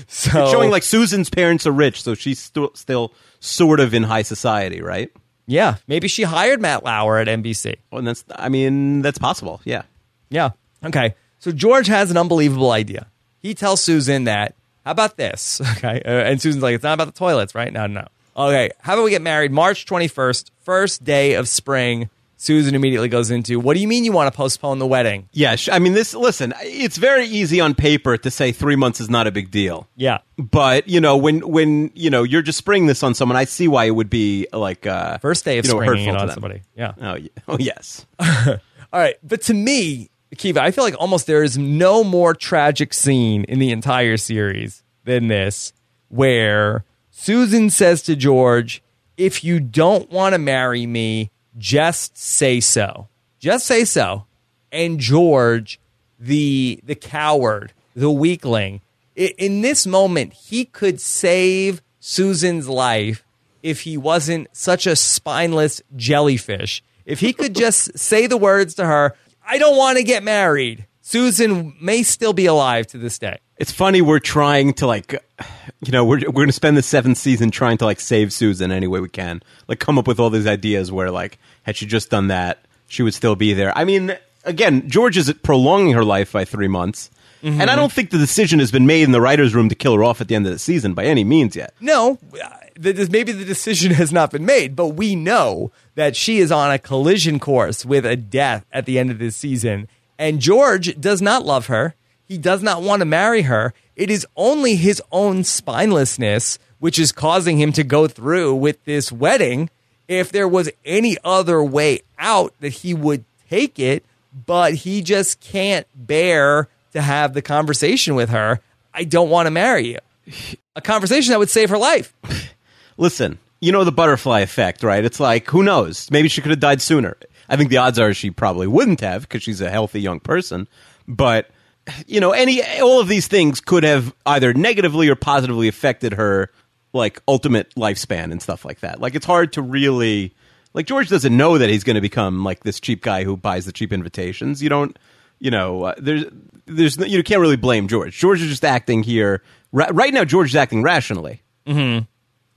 So Showing like Susan's parents are rich, so she's stu- still sort of in high society, right? yeah, maybe she hired Matt Lauer at NBC. Well, and that's I mean that's possible. Yeah. Yeah. Okay. So George has an unbelievable idea. He tells Susan that, how about this? Okay. Uh, and Susan's like, it's not about the toilets, right? No, no. Okay. How about we get married March 21st, first day of spring? Susan immediately goes into, what do you mean you want to postpone the wedding? Yeah, sh- I mean this. Listen, it's very easy on paper to say three months is not a big deal, Yeah. but you know when when you know you're just springing this on someone, I see why it would be like uh, First day of you know, hurtful to on them. somebody. Yeah. Oh, yeah. oh yes. All right. But to me, Kiva, I feel like almost there is no more tragic scene in the entire series than this, where Susan says to George, if you don't want to marry me, just say so. Just say so. And George, the the coward, the weakling, in this moment, he could save Susan's life if he wasn't such a spineless jellyfish. If he could just say the words to her, I don't want to get married, Susan may still be alive to this day. It's funny we're trying to like, you know, we're we're going to spend the seventh season trying to like save Susan any way we can, like come up with all these ideas where like had she just done that, she would still be there. I mean, again, George is prolonging her life by three months, Mm-hmm. and I don't think the decision has been made in the writers' room to kill her off at the end of the season by any means yet. No, maybe the decision has not been made, but we know that she is on a collision course with a death at the end of this season. And George does not love her. He does not want to marry her. It is only his own spinelessness which is causing him to go through with this wedding. If there was any other way out, that he would take it, but he just can't bear to have the conversation with her. I don't want to marry you a conversation that would save her life. Listen, you know the butterfly effect, right? It's like who knows? Maybe she could have died sooner. I think the odds are she probably wouldn't have because she's a healthy young person. But you know, any all of these things could have either negatively or positively affected her like ultimate lifespan and stuff like that. Like it's hard to really like George doesn't know that he's going to become like this cheap guy who buys the cheap invitations. You don't, you know, uh, there's there's you can't really blame George. George is just acting here ra- right now. George is acting rationally.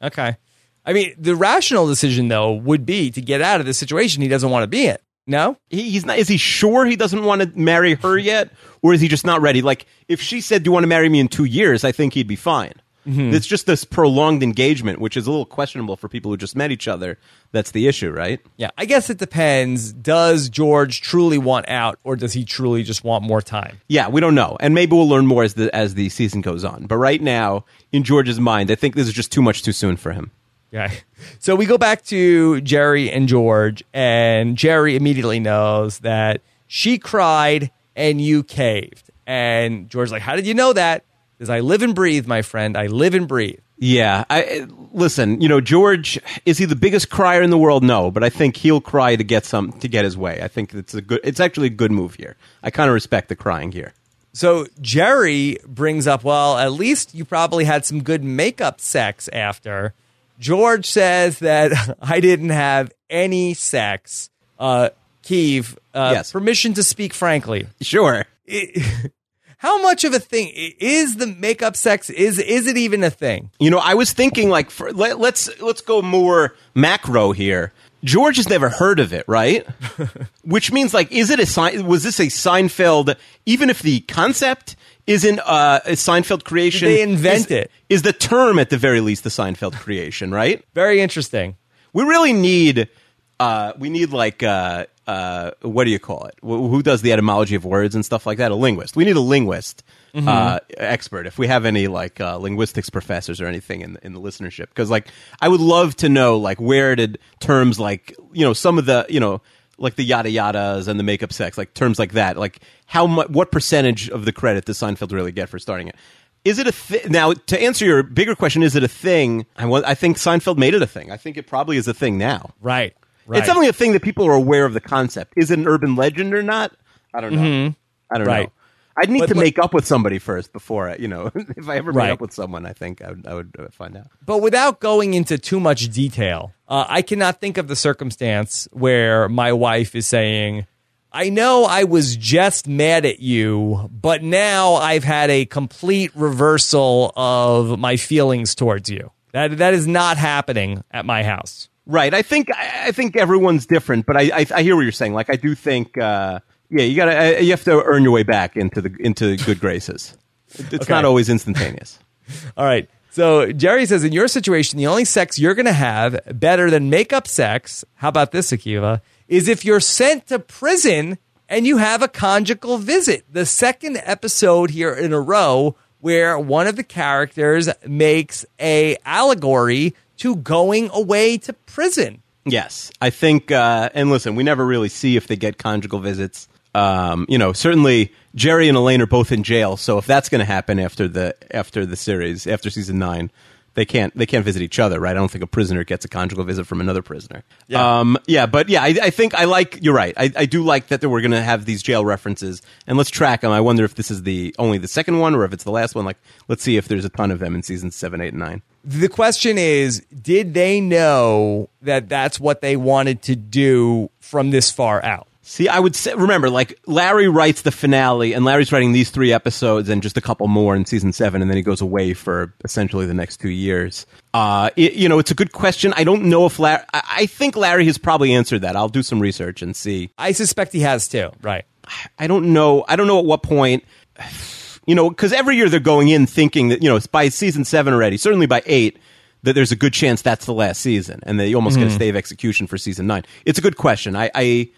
Okay. I mean, the rational decision, though, would be to get out of the situation he doesn't want to be in. No? he, he's not. Is he sure he doesn't want to marry her yet, or is he just not ready? Like, if she said, "Do you want to marry me in two years?" I think he'd be fine. Mm-hmm. It's just this prolonged engagement, which is a little questionable for people who just met each other. That's the issue, right? Yeah. I guess it depends. Does George truly want out, or does he truly just want more time? Yeah, we don't know, and maybe we'll learn more as the as the season goes on. But right now, in George's mind, I think this is just too much too soon for him. Yeah. So we go back to Jerry and George, and Jerry immediately knows that she cried and you caved. And George's like, How did you know that? Because I live and breathe, my friend. I live and breathe. Yeah, I listen. You know, George is he the biggest crier in the world? No, but I think he'll cry to get some to get his way. I think it's a good. It's actually a good move here. I kind of respect the crying here. So Jerry brings up, well, at least you probably had some good makeup sex after. George says that I didn't have any sex. Uh, Keeve, uh, Yes. permission to speak frankly. Sure. How much of a thing is the makeup sex? Is is it even a thing? You know, I was thinking like for, let, let's let's go more macro here. George has never heard of it, right? Which means like, is it a sign? Was this a Seinfeld? Even if the concept isn't uh, a Seinfeld creation, they invent is- it? Is the term at the very least the Seinfeld creation, right? Very interesting. We really need, uh, we need like, uh, uh, what do you call it? Wh- who does the etymology of words and stuff like that? A linguist. We need a linguist uh, expert. If we have any like uh, linguistics professors or anything in in the listenership, because like I would love to know like where did terms like you know some of the you know like the yada yadas and the makeup sex like terms like that like how much what percentage of the credit does Seinfeld really get for starting it? Is it a thi- now to answer your bigger question? Is it a thing? I want. I think Seinfeld made it a thing. I think it probably is a thing now. Right. Right. It's definitely a thing that people are aware of the concept. Is it an urban legend or not? I don't know. I don't Mm-hmm. Right. know. I'd need But to make up with somebody first before, I, you know, if I ever Right. made up with someone, I think I would, I would uh, find out. But without going into too much detail, uh, I cannot think of the circumstance where my wife is saying, I know I was just mad at you, but now I've had a complete reversal of my feelings towards you. That that is not happening at my house. Right. I think I think everyone's different, but I I, I hear what you're saying. Like I do think, uh, yeah, you gotta uh, you have to earn your way back into the into good graces. It's Okay. not always instantaneous. All right. So Jerry says, in your situation, the only sex you're going to have better than makeup sex, how about this, Akiva, is if you're sent to prison and you have a conjugal visit. The second episode here in a row where one of the characters makes a allegory to going away to prison. Yes, I think. Uh, and listen, we never really see if they get conjugal visits. Um, you know, certainly Jerry and Elaine are both in jail, so if that's going to happen after the after the series, after season nine, they can't they can't visit each other, right? I don't think a prisoner gets a conjugal visit from another prisoner. Yeah. Um, yeah, but yeah, I, I think I like. You're right. I, I do like that, that we're going to have these jail references, and let's track them. I wonder if this is the only the second one, or if it's the last one. Like, let's see if there's a ton of them in seasons seven, eight, and nine. The question is, did they know that that's what they wanted to do from this far out? See, I would say, remember, like Larry writes the finale, and Larry's writing these three episodes and just a couple more in season seven, and then he goes away for essentially the next two years. Uh, it, you know, it's a good question. I don't know if Larry. I, I think Larry has probably answered that. I'll do some research and see. I suspect he has too. Right. I don't know. I don't know at what point. You know, because every year they're going in thinking that you know it's by season seven already, certainly by eight, that there's a good chance that's the last season, and they almost get a hmm. stay of execution for season nine. It's a good question. I, I,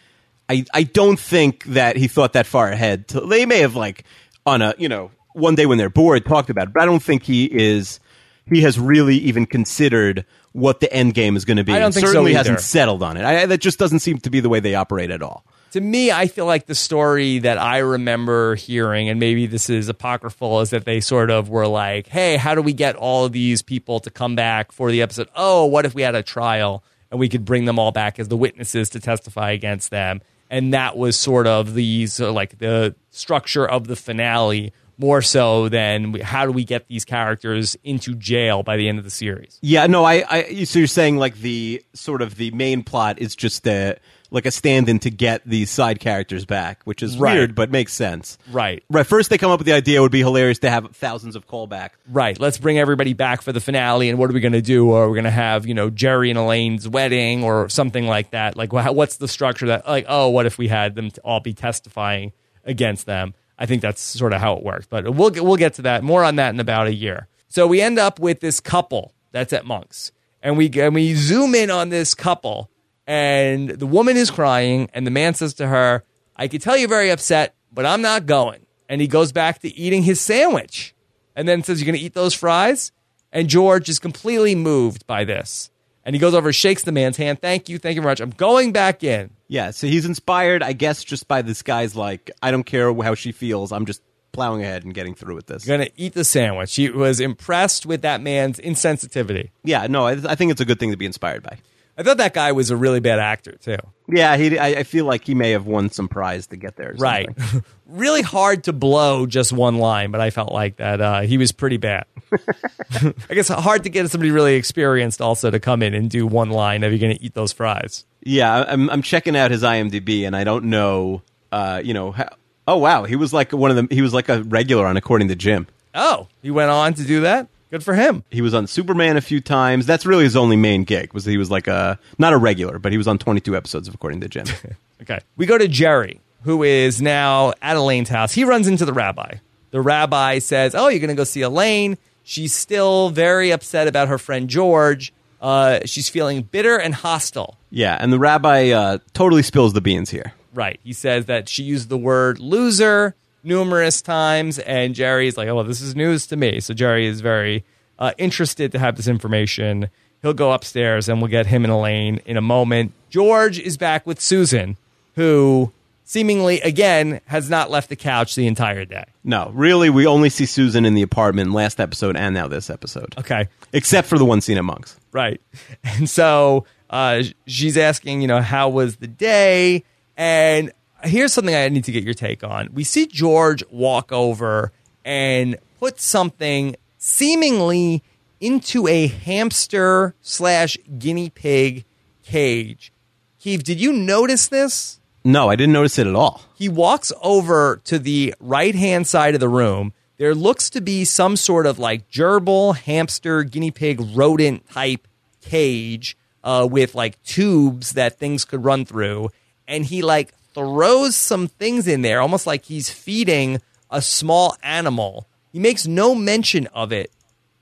I, I don't think that he thought that far ahead. To, they may have like on a you know one day when they're bored talked about, it, but I don't think he is. He has really even considered what the end game is going to be. I don't and think certainly either. hasn't settled on it. I, that just doesn't seem to be the way they operate at all. To me, I feel like the story that I remember hearing, and maybe this is apocryphal, is that they sort of were like, hey, how do we get all of these people to come back for the episode? Oh, what if we had a trial and we could bring them all back as the witnesses to testify against them? And that was sort of the, so like the structure of the finale more so than how do we get these characters into jail by the end of the series. Yeah, no, I, I. So you're saying like the sort of the main plot is just a like a stand-in to get these side characters back, which is Right. weird but makes sense. Right. Right. First, they come up with the idea it would be hilarious to have thousands of callback. Right. Let's bring everybody back for the finale. And what are we going to do? Or we're going to have, you know, Jerry and Elaine's wedding or something like that. Like, what's the structure that, like, oh, what if we had them all be testifying against them? I think that's sort of how it works. But we'll we'll get to that. More on that in about a year. So we end up with this couple that's at Monk's. And we, and we zoom in on this couple. And the woman is crying. And the man says to her, I could tell you're very upset, but I'm not going. And he goes back to eating his sandwich and then says, You're going to eat those fries? And George is completely moved by this. And he goes over, shakes the man's hand. Thank you. Thank you very much. I'm going back in. Yeah. So he's inspired, I guess, just by this guy's like, I don't care how she feels. I'm just plowing ahead and getting through with this. Going to eat the sandwich. He was impressed with that man's insensitivity. Yeah. No, I, I think it's a good thing to be inspired by. I thought that guy was a really bad actor, too. Yeah. He. I, I feel like he may have won some prize to get there. Right. really hard to blow just one line, but I felt like that uh, he was pretty bad. I guess hard to get somebody really experienced also to come in and do one line of you're going to eat those fries. Yeah, I'm I'm checking out his IMDb, and I don't know. Uh, you know, how, oh wow, he was like one of the. He was like a regular on According to Jim. Oh, he went on to do that? Good for him. He was on Superman a few times. That's really his only main gig. Was he was like a not a regular, but he was on 22 episodes of According to Jim. Okay. We go to Jerry, who is now at Elaine's house. He runs into the rabbi. The rabbi says, Oh, you're going to go see Elaine. She's still very upset about her friend George. Uh, she's feeling bitter and hostile. yeah, and the rabbi uh, totally spills the beans here. Right. He says that she used the word loser numerous times, and Jerry's like, oh, well, this is news to me. So Jerry is very uh, interested to have this information. He'll go upstairs, and we'll get him and Elaine in a moment. George is back with Susan, who seemingly, again, has not left the couch the entire day. No, really, we only see Susan in the apartment last episode and now this episode, Okay. except for the one scene at Monks. Right. And so uh, she's asking, you know, how was the day? And here's something I need to get your take on. We see George walk over and put something seemingly into a hamster slash guinea pig cage. Keeve, did you notice this? No, I didn't notice it at all. He walks over to the right hand side of the room. There looks to be some sort of like gerbil, hamster, guinea pig, rodent type cage uh, with like tubes that things could run through. And he like throws some things in there, almost like he's feeding a small animal. He makes no mention of it.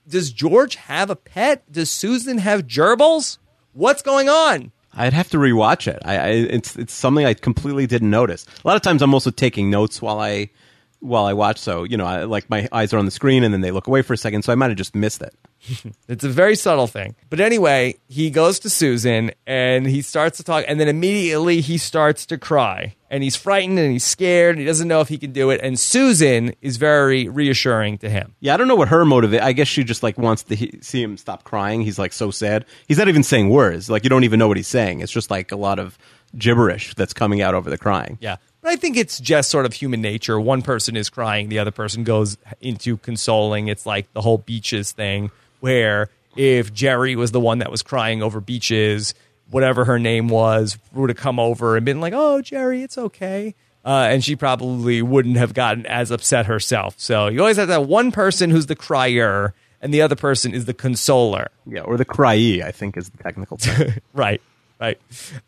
Does George have a pet? Does Susan have gerbils? What's going on? I'd have to rewatch it. I, I it's it's something I completely didn't notice. A lot of times I'm also taking notes while I while I watch, so you know, I, like my eyes are on the screen and then they look away for a second, so I might have just missed it. It's a very subtle thing. But anyway, he goes to Susan and he starts to talk, and then immediately he starts to cry. And he's frightened and he's scared. And he doesn't know if he can do it. And Susan is very reassuring to him. Yeah, I don't know what her motive. is. I guess she just like wants to he- see him stop crying. He's like so sad. He's not even saying words. Like you don't even know what he's saying. It's just like a lot of gibberish that's coming out over the crying. Yeah. But I think it's just sort of human nature. One person is crying, the other person goes into consoling. It's like the whole beaches thing, where if Jerry was the one that was crying over beaches, whatever her name was, would have come over and been like, "Oh, Jerry, it's okay," uh, and she probably wouldn't have gotten as upset herself. So you always have that one person who's the crier, and the other person is the consoler. Yeah, or the cryee, I think is the technical term. Right, right.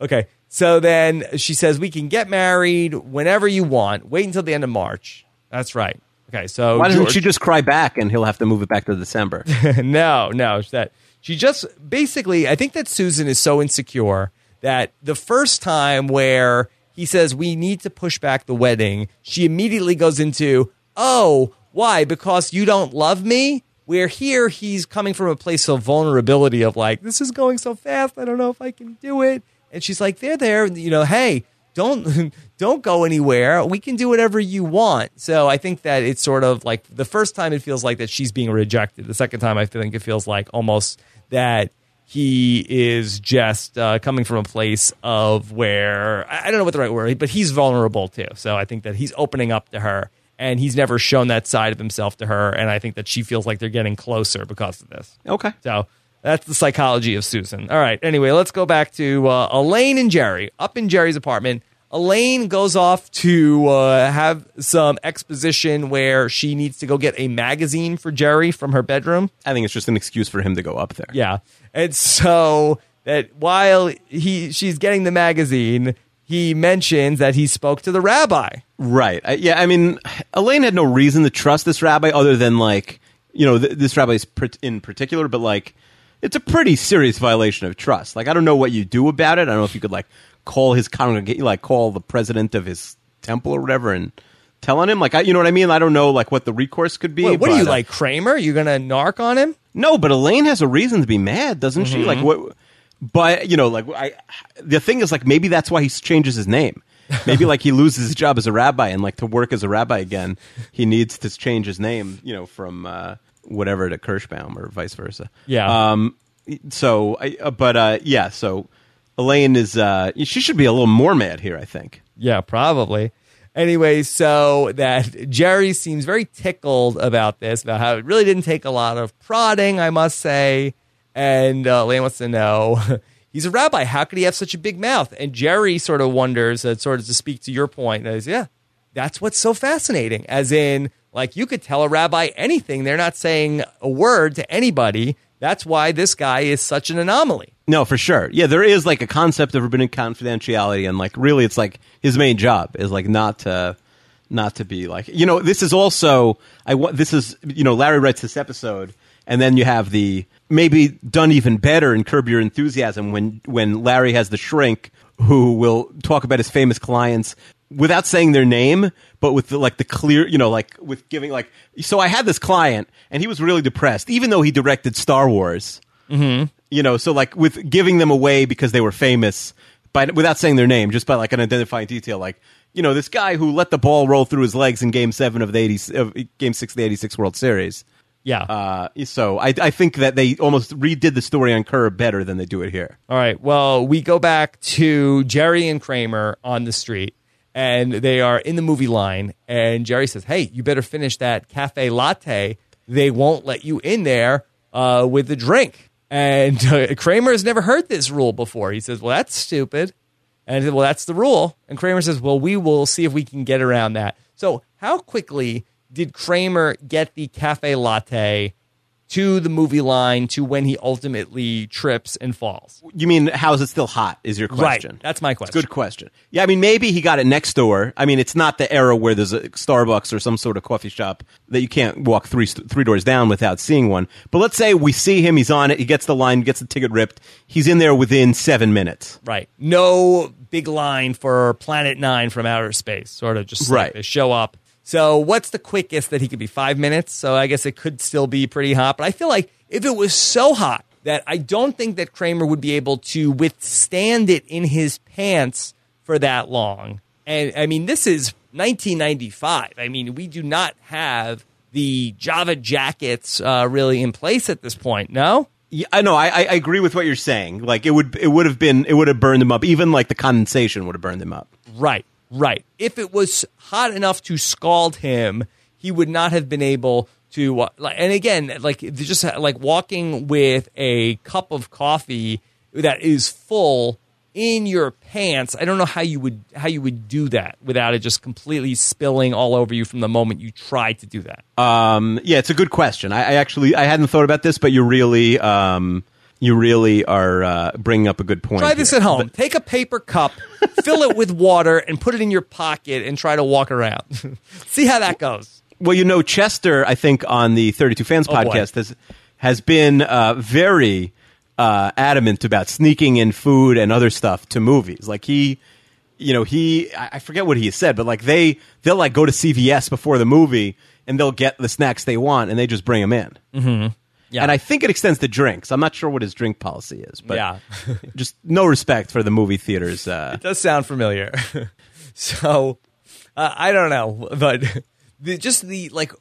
Okay. So then she says, We can get married whenever you want. Wait until the end of March. That's right. Okay. So Why doesn't George- she just cry back and he'll have to move it back to December? no, no. That she just basically, I think that Susan is so insecure that the first time where he says we need to push back the wedding, she immediately goes into, oh, why? Because you don't love me. Where here he's coming from a place of vulnerability of like, this is going so fast, I don't know if I can do it. And she's like, they're there, you know, hey, don't don't go anywhere. We can do whatever you want. So I think that it's sort of like the first time it feels like that she's being rejected. The second time I think it feels like almost that he is just uh, coming from a place of where I I don't know what the right word, is, but he's vulnerable too. So I think that he's opening up to her, and he's never shown that side of himself to her, and I think that she feels like they're getting closer because of this. okay. So that's the psychology of Susan. All right. Anyway, let's go back to uh, Elaine and Jerry up in Jerry's apartment. Elaine goes off to uh, have some exposition where she needs to go get a magazine for Jerry from her bedroom. I think it's just an excuse for him to go up there. Yeah. And so that while he she's getting the magazine, he mentions that he spoke to the rabbi. Right. I, yeah, I mean, Elaine had no reason to trust this rabbi other than, like, you know, th- this rabbi is pr- in particular, but, like, it's a pretty serious violation of trust. Like, I don't know what you do about it. I don't know if you could, like, call his congregation, like, call the president of his temple or whatever and tell on him. Like, I, you know what I mean? I don't know, like, what the recourse could be. Wait, what are you uh, like Kramer? You're gonna narc on him? No, but Elaine has a reason to be mad, doesn't she? Like what? But you know, like I, the thing is, like maybe that's why he changes his name. Maybe like he loses his job as a rabbi, and like to work as a rabbi again, he needs to change his name. You know, from uh, whatever to Kirschbaum or vice versa. Yeah. Um. So, I, uh, but uh, yeah. So Elaine is. Uh, she should be a little more mad here. I think. Yeah, probably. Anyway, so that Jerry seems very tickled about this, about how it really didn't take a lot of prodding, I must say. And uh, Lane wants to know, he's a rabbi. How could he have such a big mouth? And Jerry sort of wonders, uh, sort of to speak to your point, is yeah, that's what's so fascinating. As in, like you could tell a rabbi anything; they're not saying a word to anybody. That's why this guy is such an anomaly. No, for sure. Yeah, there is like a concept of rabbinic confidentiality, and like really, it's like his main job is like not to, not to be like you know. This is also I want this is you know Larry writes this episode, and then you have the maybe done even better in Curb Your Enthusiasm when when Larry has the shrink who will talk about his famous clients without saying their name, but with the, like the clear, you know, like with giving like. So I had this client, and he was really depressed, even though he directed Star Wars you know so like with giving them away because they were famous by without saying their name just by like an identifying detail like you know this guy who let the ball roll through his legs in game 7 of the 80 of game 6 of the 86 world series Yeah. uh, so I, I think that they almost redid the story on Curb better than they do it here All right. Well, we go back to Jerry and Kramer on the street, and they are in the movie line. And Jerry says, "Hey, you better finish that cafe latte. They won't let you in there uh, with the drink." And uh, Kramer has never heard this rule before. He says, "Well, that's stupid." And I said, well, that's the rule. And Kramer says, well, we will see if we can get around that. So, how quickly did Kramer get the cafe latte to the movie line to when he ultimately trips and falls? You mean how is it still hot? Is your question? Right. That's my question. good question. Yeah, I mean maybe he got it next door. I mean it's not the era where there's a Starbucks or some sort of coffee shop that you can't walk three three doors down without seeing one. But let's say we see him, he's on it, he gets the line, gets the ticket ripped. He's in there within seven minutes. Right. No big line for Plan Nine from outer space. Sort of just like Right. they show up. So what's the quickest that he could be? Five minutes. So I guess it could still be pretty hot. But I feel like if it was so hot that I don't think that Kramer would be able to withstand it in his pants for that long. And I mean, this is 1995. I mean, we do not have the Java jackets uh, really in place at this point. No. Yeah, I know. I, I I agree with what you're saying. Like it would it would have been it would have burned them up. Even like the condensation would have burned them up. Right, right. If it was hot enough to scald him, he would not have been able to. Uh, and again, like just like walking with a cup of coffee that is full in your pants. I don't know how you would how you would do that without it just completely spilling all over you from the moment you tried to do that. Um, yeah, it's a good question. I, I actually I hadn't thought about this, but you're really um, you really are uh, bringing up a good point. Try this here. at home. Take a paper cup, fill it with water, and put it in your pocket and try to walk around. See how that goes. Well, you know, Chester, I think on the 32 Fans Oh, boy. podcast has has been uh, very uh, adamant about sneaking in food and other stuff to movies. Like he, you know, he I I forget what he said, but like they they'll like go to CVS before the movie and they'll get the snacks they want and they just bring them in. Mm-hmm. Yeah. And I think it extends to drinks. I'm not sure what his drink policy is, but Yeah. just no respect for the movie theaters. Uh, does sound familiar. so uh, I don't know, but the, just the like,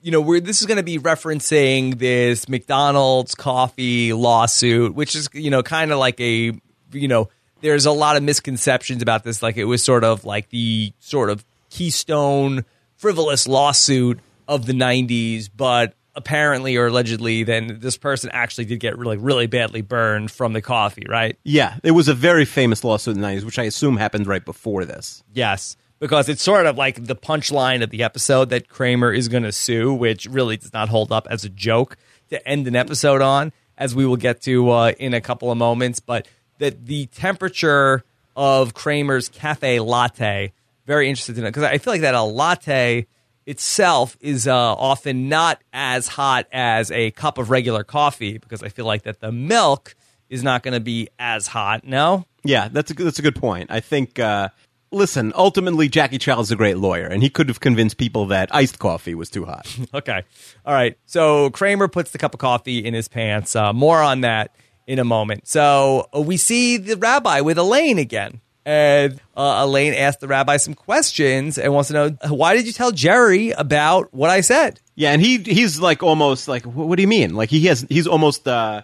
you know, where this is going to be referencing this McDonald's coffee lawsuit, which is you know kind of like a you know, there's a lot of misconceptions about this. Like it was sort of like the sort of keystone frivolous lawsuit of the 90s, but apparently or allegedly then this person actually did get really really badly burned from the coffee right yeah, it was a very famous lawsuit in the 90s, which I assume happened right before this. Yes, because it's sort of like the punchline of the episode that Kramer is going to sue, which really does not hold up as a joke to end an episode on, as we will get to uh, in a couple of moments. But that the temperature of Kramer's cafe latte, very interested in it because I feel like that a latte itself is uh, often not as hot as a cup of regular coffee because I feel like that the milk is not going to be as hot. No. Yeah, that's a good- that's a good point. I think. Uh, listen, ultimately, Jackie Chiles a great lawyer, and he could have convinced people that iced coffee was too hot. Okay. All right. So Kramer puts the cup of coffee in his pants. Uh, more on that in a moment. So uh, we see the rabbi with Elaine again. And uh, Elaine asked the rabbi some questions and wants to know why did you tell Jerry about what I said? yeah, and he he's like almost like, what, do you mean? Like he has he's almost uh,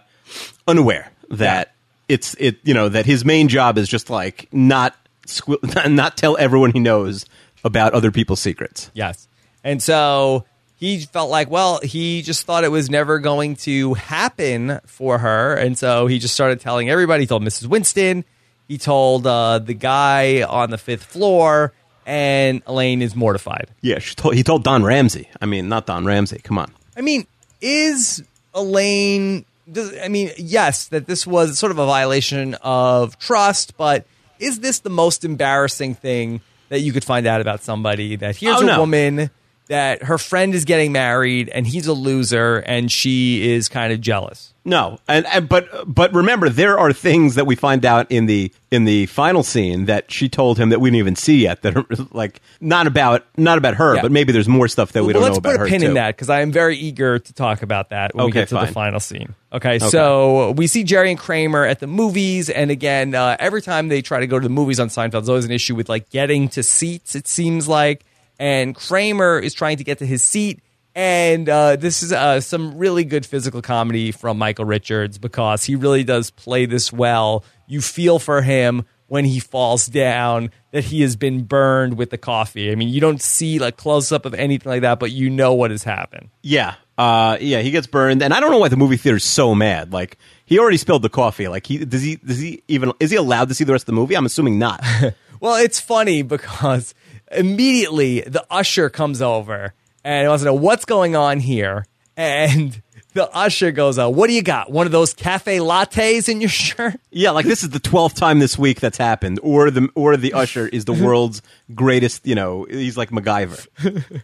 unaware that it's it you know that his main job is just like not squ- not tell everyone he knows about other people's secrets. Yes. And so he felt like, well, he just thought it was never going to happen for her. And so he just started telling everybody. He told Mrs. Winston, he told uh, the guy on the fifth floor, and Elaine is mortified. Yeah, she told, he told Don Ramsey. I mean, not Don Ramsey. Come on. I mean, is Elaine. Does, I mean, yes, that this was sort of a violation of trust, but is this the most embarrassing thing that you could find out about somebody? That here's Oh, a no. woman that her friend is getting married and he's a loser and she is kind of jealous. No, and, and but but remember, there are things that we find out in the in the final scene that she told him that we didn't even see yet. That are like not about not about her, Yeah. but maybe there's more stuff that we don't let's know about put her a pin too. in that because I am very eager to talk about that when we get to the final scene. Okay, so we see Jerry and Kramer at the movies, and again, uh, every time they try to go to the movies on Seinfeld, there's always an issue with like getting to seats. It seems like, and Kramer is trying to get to his seat. And uh, this is uh, some really good physical comedy from Michael Richards because he really does play this well. You feel for him when he falls down that he has been burned with the coffee. I mean, you don't see like close up of anything like that, but you know what has happened. Yeah, uh, yeah, he gets burned, and I don't know why the movie theater's so mad. Like he already spilled the coffee. Like he does he does he even is he allowed to see the rest of the movie? I'm assuming not. Well, it's funny because immediately the usher comes over and wants to know what's going on here. And the usher goes, uh, What do you got? One of those cafe lattes in your shirt? yeah, like this is the twelfth time this week that's happened, or the or the usher is the world's greatest. You know, he's like MacGyver.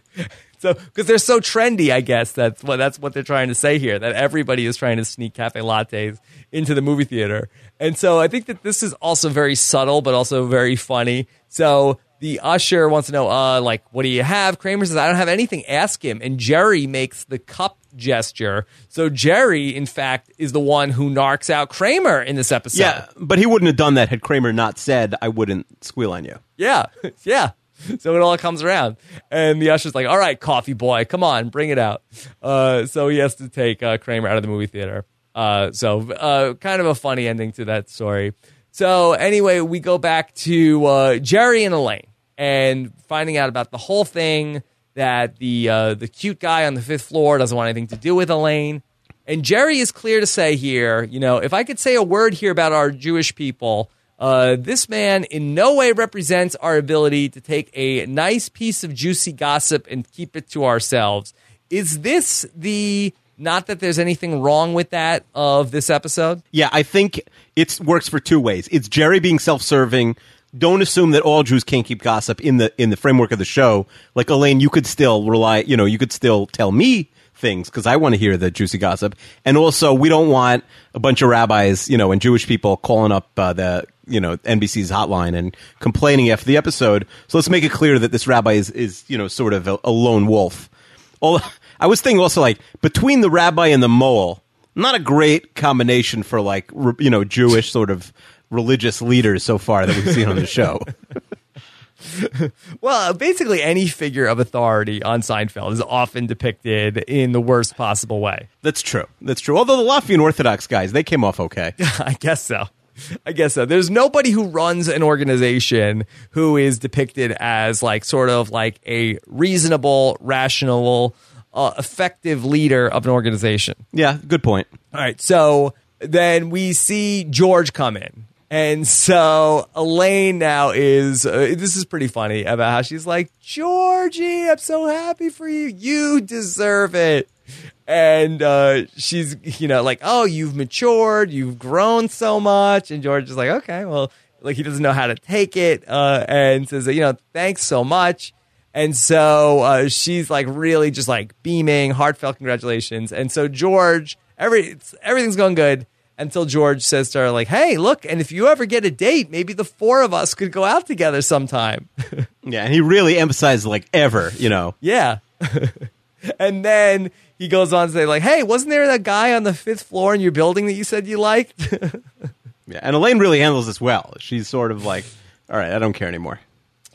So, because they're so trendy, I guess that's what that's what they're trying to say here. That everybody is trying to sneak cafe lattes into the movie theater, and so I think that this is also very subtle, but also very funny. So the usher wants to know, uh, like, what do you have? Kramer says, I don't have anything. Ask him. And Jerry makes the cup gesture. So Jerry, in fact, is the one who narks out Kramer in this episode. Yeah, but he wouldn't have done that had Kramer not said, "I wouldn't squeal on you." Yeah, yeah. So it all comes around, and the usher's like, "All right, coffee boy, come on, bring it out." Uh, so he has to take uh, Kramer out of the movie theater. Uh, so uh, kind of a funny ending to that story. So anyway, we go back to uh, Jerry and Elaine, and finding out about the whole thing that the uh, the cute guy on the fifth floor doesn't want anything to do with Elaine. And Jerry is clear to say here, you know, if I could say a word here about our Jewish people, uh, this man in no way represents our ability to take a nice piece of juicy gossip and keep it to ourselves. Is this the not that there's anything wrong with that of this episode? Yeah, I think it works for two ways. It's Jerry being self-serving. Don't assume that all Jews can't keep gossip in the in the framework of the show. Like Elaine, you could still rely. You know, you could still tell me things because I want to hear the juicy gossip. And also, we don't want a bunch of rabbis, you know, and Jewish people calling up uh, the you know NBC's hotline and complaining after the episode. So let's make it clear that this rabbi is is you know sort of a, a lone wolf. All, I was thinking also like between the rabbi and the mole, not a great combination for like you know Jewish sort of religious leaders so far that we've seen on the show. Well, basically, any figure of authority on Seinfeld is often depicted in the worst possible way. That's true. That's true. Although the Latvian Orthodox guys, they came off okay. I guess so. I guess so. There's nobody who runs an organization who is depicted as like sort of like a reasonable, rational, uh, effective leader of an organization. Yeah, good point. All right. So then we see George come in. And so Elaine now is, uh, this is pretty funny about how she's like, Georgie, I'm so happy for you. You deserve it. And uh, she's, you know, like, oh, you've matured, you've grown so much. And George is like, okay, well, like he doesn't know how to take it uh, and says, you know, thanks so much. And so uh, she's like really just like beaming, heartfelt congratulations. And so George, every everything's going good until George says to her like, "Hey, look, and if you ever get a date, maybe the four of us could go out together sometime." Yeah, and he really emphasized like ever, you know. yeah. and then he goes on to say like, "Hey, wasn't there that guy on the fifth floor in your building that you said you liked?" Yeah, and Elaine really handles this well. She's sort of like, all right, I don't care anymore.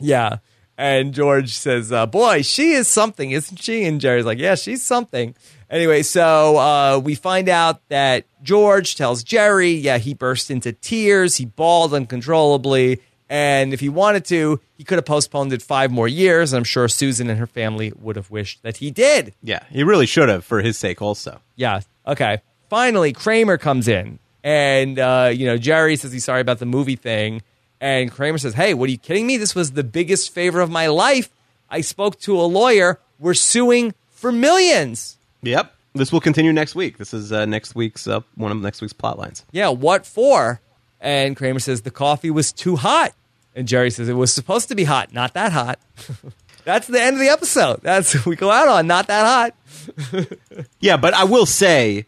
Yeah. And George says, uh, Boy, she is something, isn't she? And Jerry's like, Yeah, she's something. Anyway, so uh, we find out that George tells Jerry, yeah, he burst into tears. He bawled uncontrollably. And if he wanted to, he could have postponed it five more years. I'm sure Susan and her family would have wished that he did. Yeah, he really should have for his sake also. Yeah. Okay. Finally, Kramer comes in, and uh, you know Jerry says he's sorry about the movie thing, and Kramer says, "Hey, what are you kidding me? This was the biggest favor of my life. I spoke to a lawyer. We're suing for millions. Yep. This will continue next week. This is uh, next week's uh, one of next week's plot lines. Yeah, what for?" And Kramer says the coffee was too hot, and Jerry says it was supposed to be hot, not that hot. That's the end of the episode. That's we go out on not that hot. Yeah, but I will say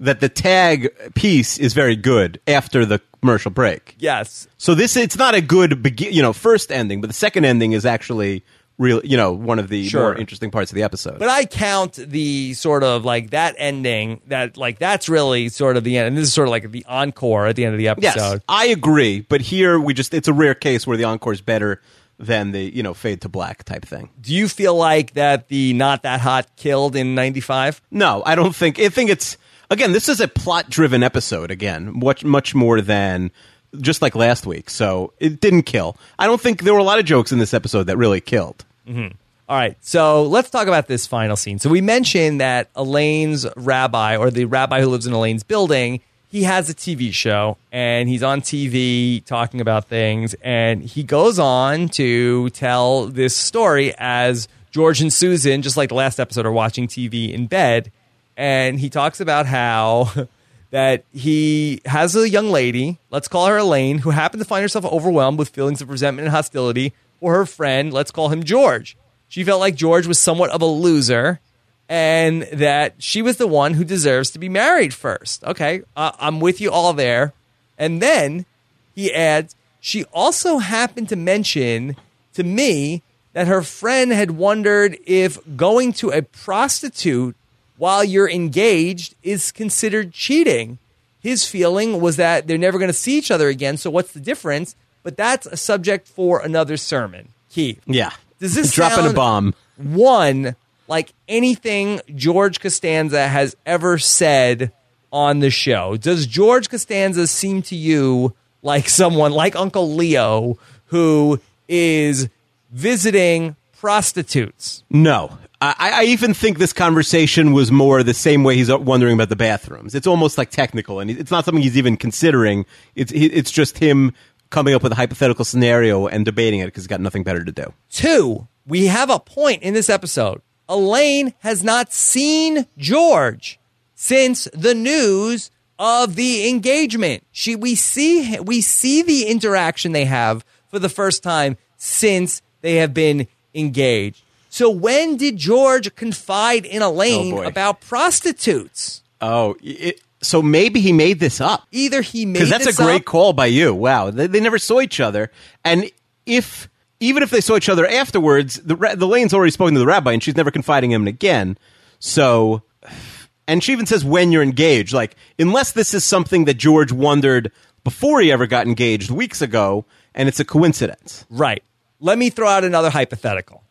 that the tag piece is very good after the commercial break. Yes, So this it's not a good begin, you know, first ending, but the second ending is actually real, you know, one of the Sure. more interesting parts of the episode. But I count the sort of like that ending that like that's really sort of the end. And this is sort of like the encore at the end of the yes, episode. I agree, but here we just it's a rare case where the encore is better than the, you know, fade to black type thing. Do you feel like that the not that hot killed in 95? No, I don't think. I think it's again. This is a plot-driven episode. Again, much much more than just like last week. So it didn't kill. I don't think there were a lot of jokes in this episode that really killed. Mm-hmm. All right, so let's talk about this final scene. So we mentioned that Elaine's rabbi, or the rabbi who lives in Elaine's building, he has a TV show and he's on TV talking about things. And he goes on to tell this story as George and Susan, just like the last episode, are watching TV in bed. And he talks about how that he has a young lady, let's call her Elaine, who happened to find herself overwhelmed with feelings of resentment and hostility for her friend, let's call him George. She felt like George was somewhat of a loser and that she was the one who deserves to be married first. Okay, uh, I'm with you all there. And then he adds, she also happened to mention to me that her friend had wondered if going to a prostitute while you're engaged is considered cheating. His feeling was that they're never going to see each other again. So what's the difference? But that's a subject for another sermon. Keeve. Yeah. Does this dropping a bomb? one like anything George Costanza has ever said on the show. Does George Costanza seem to you like someone like Uncle Leo who is visiting prostitutes? No. I, I even think this conversation was more the same way he's wondering about the bathrooms. It's almost like technical, and it's not something he's even considering. It's it's just him coming up with a hypothetical scenario and debating it because he's got nothing better to do. Two, we have a point in this episode. Elaine has not seen George since the news of the engagement. She we see we see the interaction they have for the first time since they have been engaged. So when did George confide in Elaine Oh, about prostitutes? Oh, it, so maybe he made this up. Either he made because that's a great up- call by you. Wow, they, they never saw each other, and if even if they saw each other afterwards, the the lane's already spoken to the rabbi, and she's never confiding in him again. So, and she even says when you're engaged, like unless this is something that George wondered before he ever got engaged weeks ago, and it's a coincidence. Right. Let me throw out another hypothetical.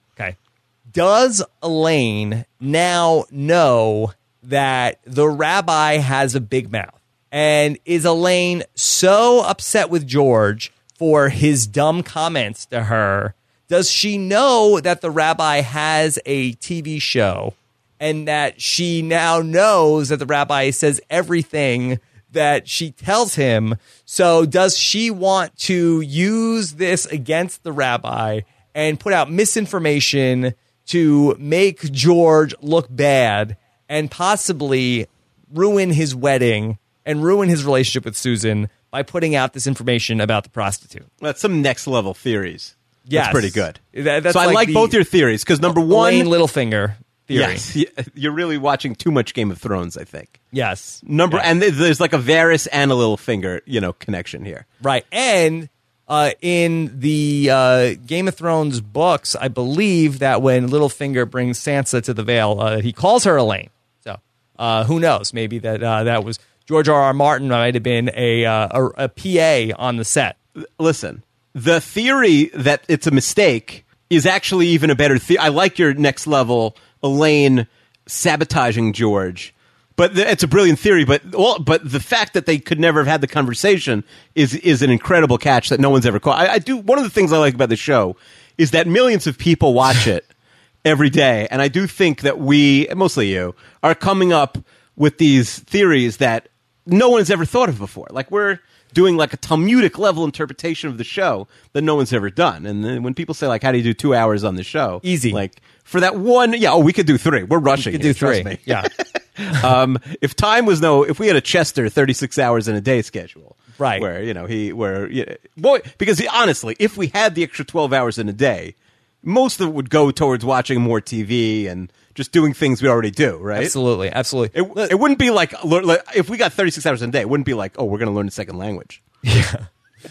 Does Elaine now know that the rabbi has a big mouth? And is Elaine so upset with George for his dumb comments to her? Does she know that the rabbi has a TV show and that she now knows that the rabbi says everything that she tells him. So, does she want to use this against the rabbi and put out misinformation to make George look bad and possibly ruin his wedding and ruin his relationship with Susan by putting out this information about the prostitute? That's some next level theories. Yes. That's pretty good. That- that's so I like like both your theories because number one, Littlefinger theory. yes, you're really watching too much Game of Thrones. I think. Yes. Number and there's like a Varys and a Littlefinger, you know, connection here. Right. And uh, in the uh, Game of Thrones books, I believe that when Littlefinger brings Sansa to the Vale, uh, he calls her Alayne. So uh, who knows? Maybe that uh, that was George R. R. Martin might have been a, uh, a, a PA on the set. Listen, the theory that it's a mistake is actually even a better theory. I like your next level, Elaine sabotaging George. But th- it's a brilliant theory. But well, but the fact that they could never have had the conversation is is an incredible catch that no one's ever caught. I, I do one of the things I like about the show is that millions of people watch it every day, and I do think that we, mostly you, are coming up with these theories that no one's ever thought of before. Like we're doing like a Talmudic level interpretation of the show that no one's ever done. And then when people say like, "How do you do two hours on the show?" Easy. Like for that one, yeah. Oh, we could do three. We're rushing. We could here, do three. trust me. Yeah. um, if time was no, if we had a Chester thirty-six hours in a day schedule, Right. Where you know he, where yeah, boy, because he, honestly, if we had the extra twelve hours in a day, most of it would go towards watching more TV and just doing things we already do, right? Absolutely. Absolutely. It, it wouldn't be like, like if we got 36 hours in a day, it wouldn't be like, oh, we're going to learn a second language. Yeah.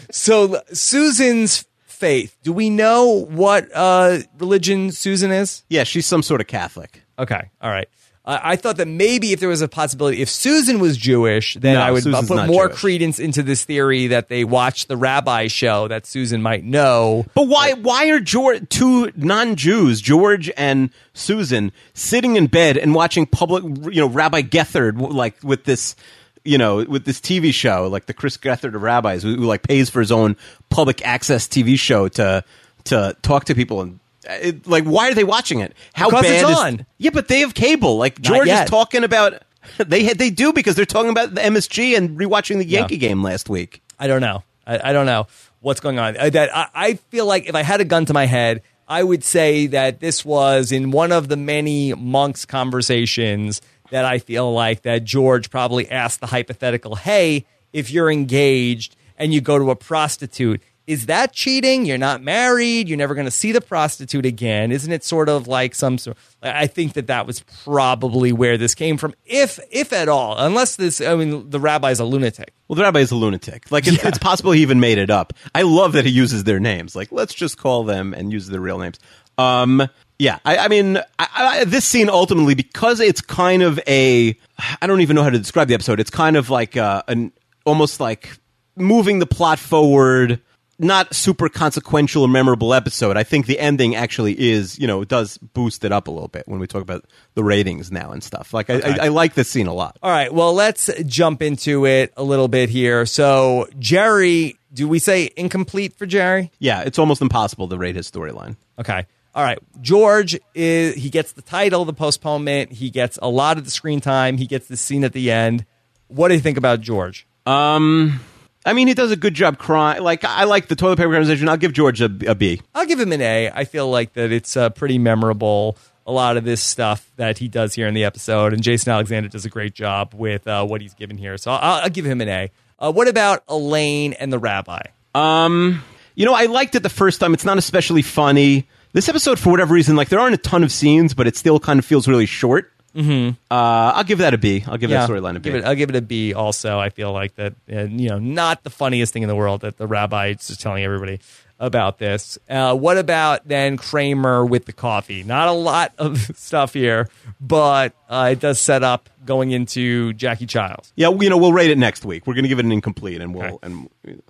so Susan's faith. Do we know what uh, religion Susan is? Yeah, she's some sort of Catholic. Okay. All right. Uh, I thought that maybe if there was a possibility, if Susan was Jewish, then No, I would Susan's put more Jewish. credence into this theory that they watched the rabbi show that Susan might know. But why? Why are George, two non-Jews, George and Susan, sitting in bed and watching public, you know, Rabbi Gethard, like with this you know, with this TV show, like the Chris Gethard of Rabbis, who, who like pays for his own public access TV show to to talk to people and. It, like, why are they watching it? How Because bad it's is? on. Yeah, but they have cable. Like George yet. is talking about. They had, they do because they're talking about the MSG and rewatching the Yankee game last week. I don't know. I, I don't know what's going on. Uh, That I, I feel like if I had a gun to my head, I would say that this was in one of the many Monk's conversations that I feel like that George probably asked the hypothetical, "Hey, if you're engaged and you go to a prostitute." Is that cheating? You're not married. You're never going to see the prostitute again. Isn't it sort of like some sort? I think that that was probably where this came from, if if at all. Unless this, I mean, the rabbi's a lunatic. Well, the rabbi is a lunatic. Like it's, Yeah. it's possible he even made it up. I love that he uses their names. Like let's just call them and use their real names. Um, yeah, I, I mean, I, I, this scene ultimately because it's kind of a I don't even know how to describe the episode. It's kind of like uh, an almost like moving the plot forward. Not super consequential or memorable episode. I think the ending actually is, you know, it does boost it up a little bit when we talk about the ratings now and stuff. Like I, I, I like this scene a lot. All right, well, let's jump into it a little bit here. So, Jerry, do we say incomplete for Jerry? Yeah, it's almost impossible to rate his storyline. Okay. All right. George is he gets the title, the postponement, he gets a lot of the screen time, he gets the scene at the end. What do you think about George? Um, I mean, he does a good job crying. Like, I like the toilet paper conversation. I'll give George a, a B. I'll give him an A. I feel like that it's uh, pretty memorable. A lot of this stuff that he does here in the episode, and Jason Alexander does a great job with uh, what he's given here. So I'll, I'll give him an A. Uh, what about Elaine and the rabbi? Um, You know, I liked it the first time. It's not especially funny. This episode, for whatever reason, like, there aren't a ton of scenes, but it still kind of feels really short. Mm-hmm. Uh, I'll give that a B. I'll give that storyline a B. Give it, I'll give it a B. Also, I feel like that. Uh, you know, not the funniest thing in the world that the rabbi is just telling everybody about this. Uh, what about then Kramer with the coffee? Not a lot of stuff here, but uh, it does set up going into Jackie Chiles. yeah, you know, we'll rate it next week. We're going to give it an incomplete, and we'll. Okay. and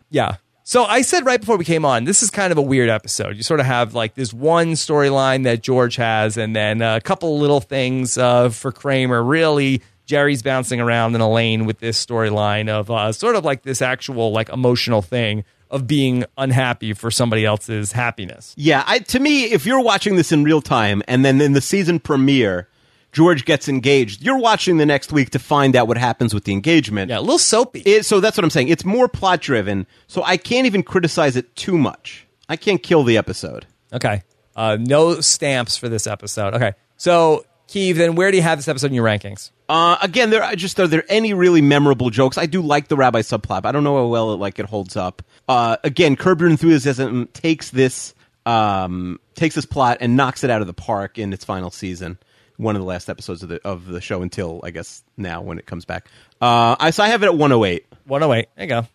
Yeah. So I said right before we came on, this is kind of a weird episode. You sort of have like this one storyline that George has, and then a couple little things uh, for Kramer. Really, Jerry's bouncing around in a lane with this storyline of uh, sort of like this actual like emotional thing of being unhappy for somebody else's happiness. Yeah, I, to me, if you're watching this in real time, and then in the season premiere, George gets engaged, you're watching the next week to find out what happens with the engagement. Yeah, a little soapy. It, so that's what I'm saying. It's more plot driven, so I can't even criticize it too much. I can't kill the episode. okay. Uh, no stamps for this episode. Okay. So, Keeve, then where do you have this episode in your rankings? Uh, again, there are just are there any really memorable jokes? I do like the rabbi subplot. but I don't know how well it like it holds up. Uh, again, Curb Your Enthusiasm takes this um, takes this plot and knocks it out of the park in its final season. One of the last episodes of the of the show until I guess now when it comes back. Uh, I so I have it at 108. 108. There you go.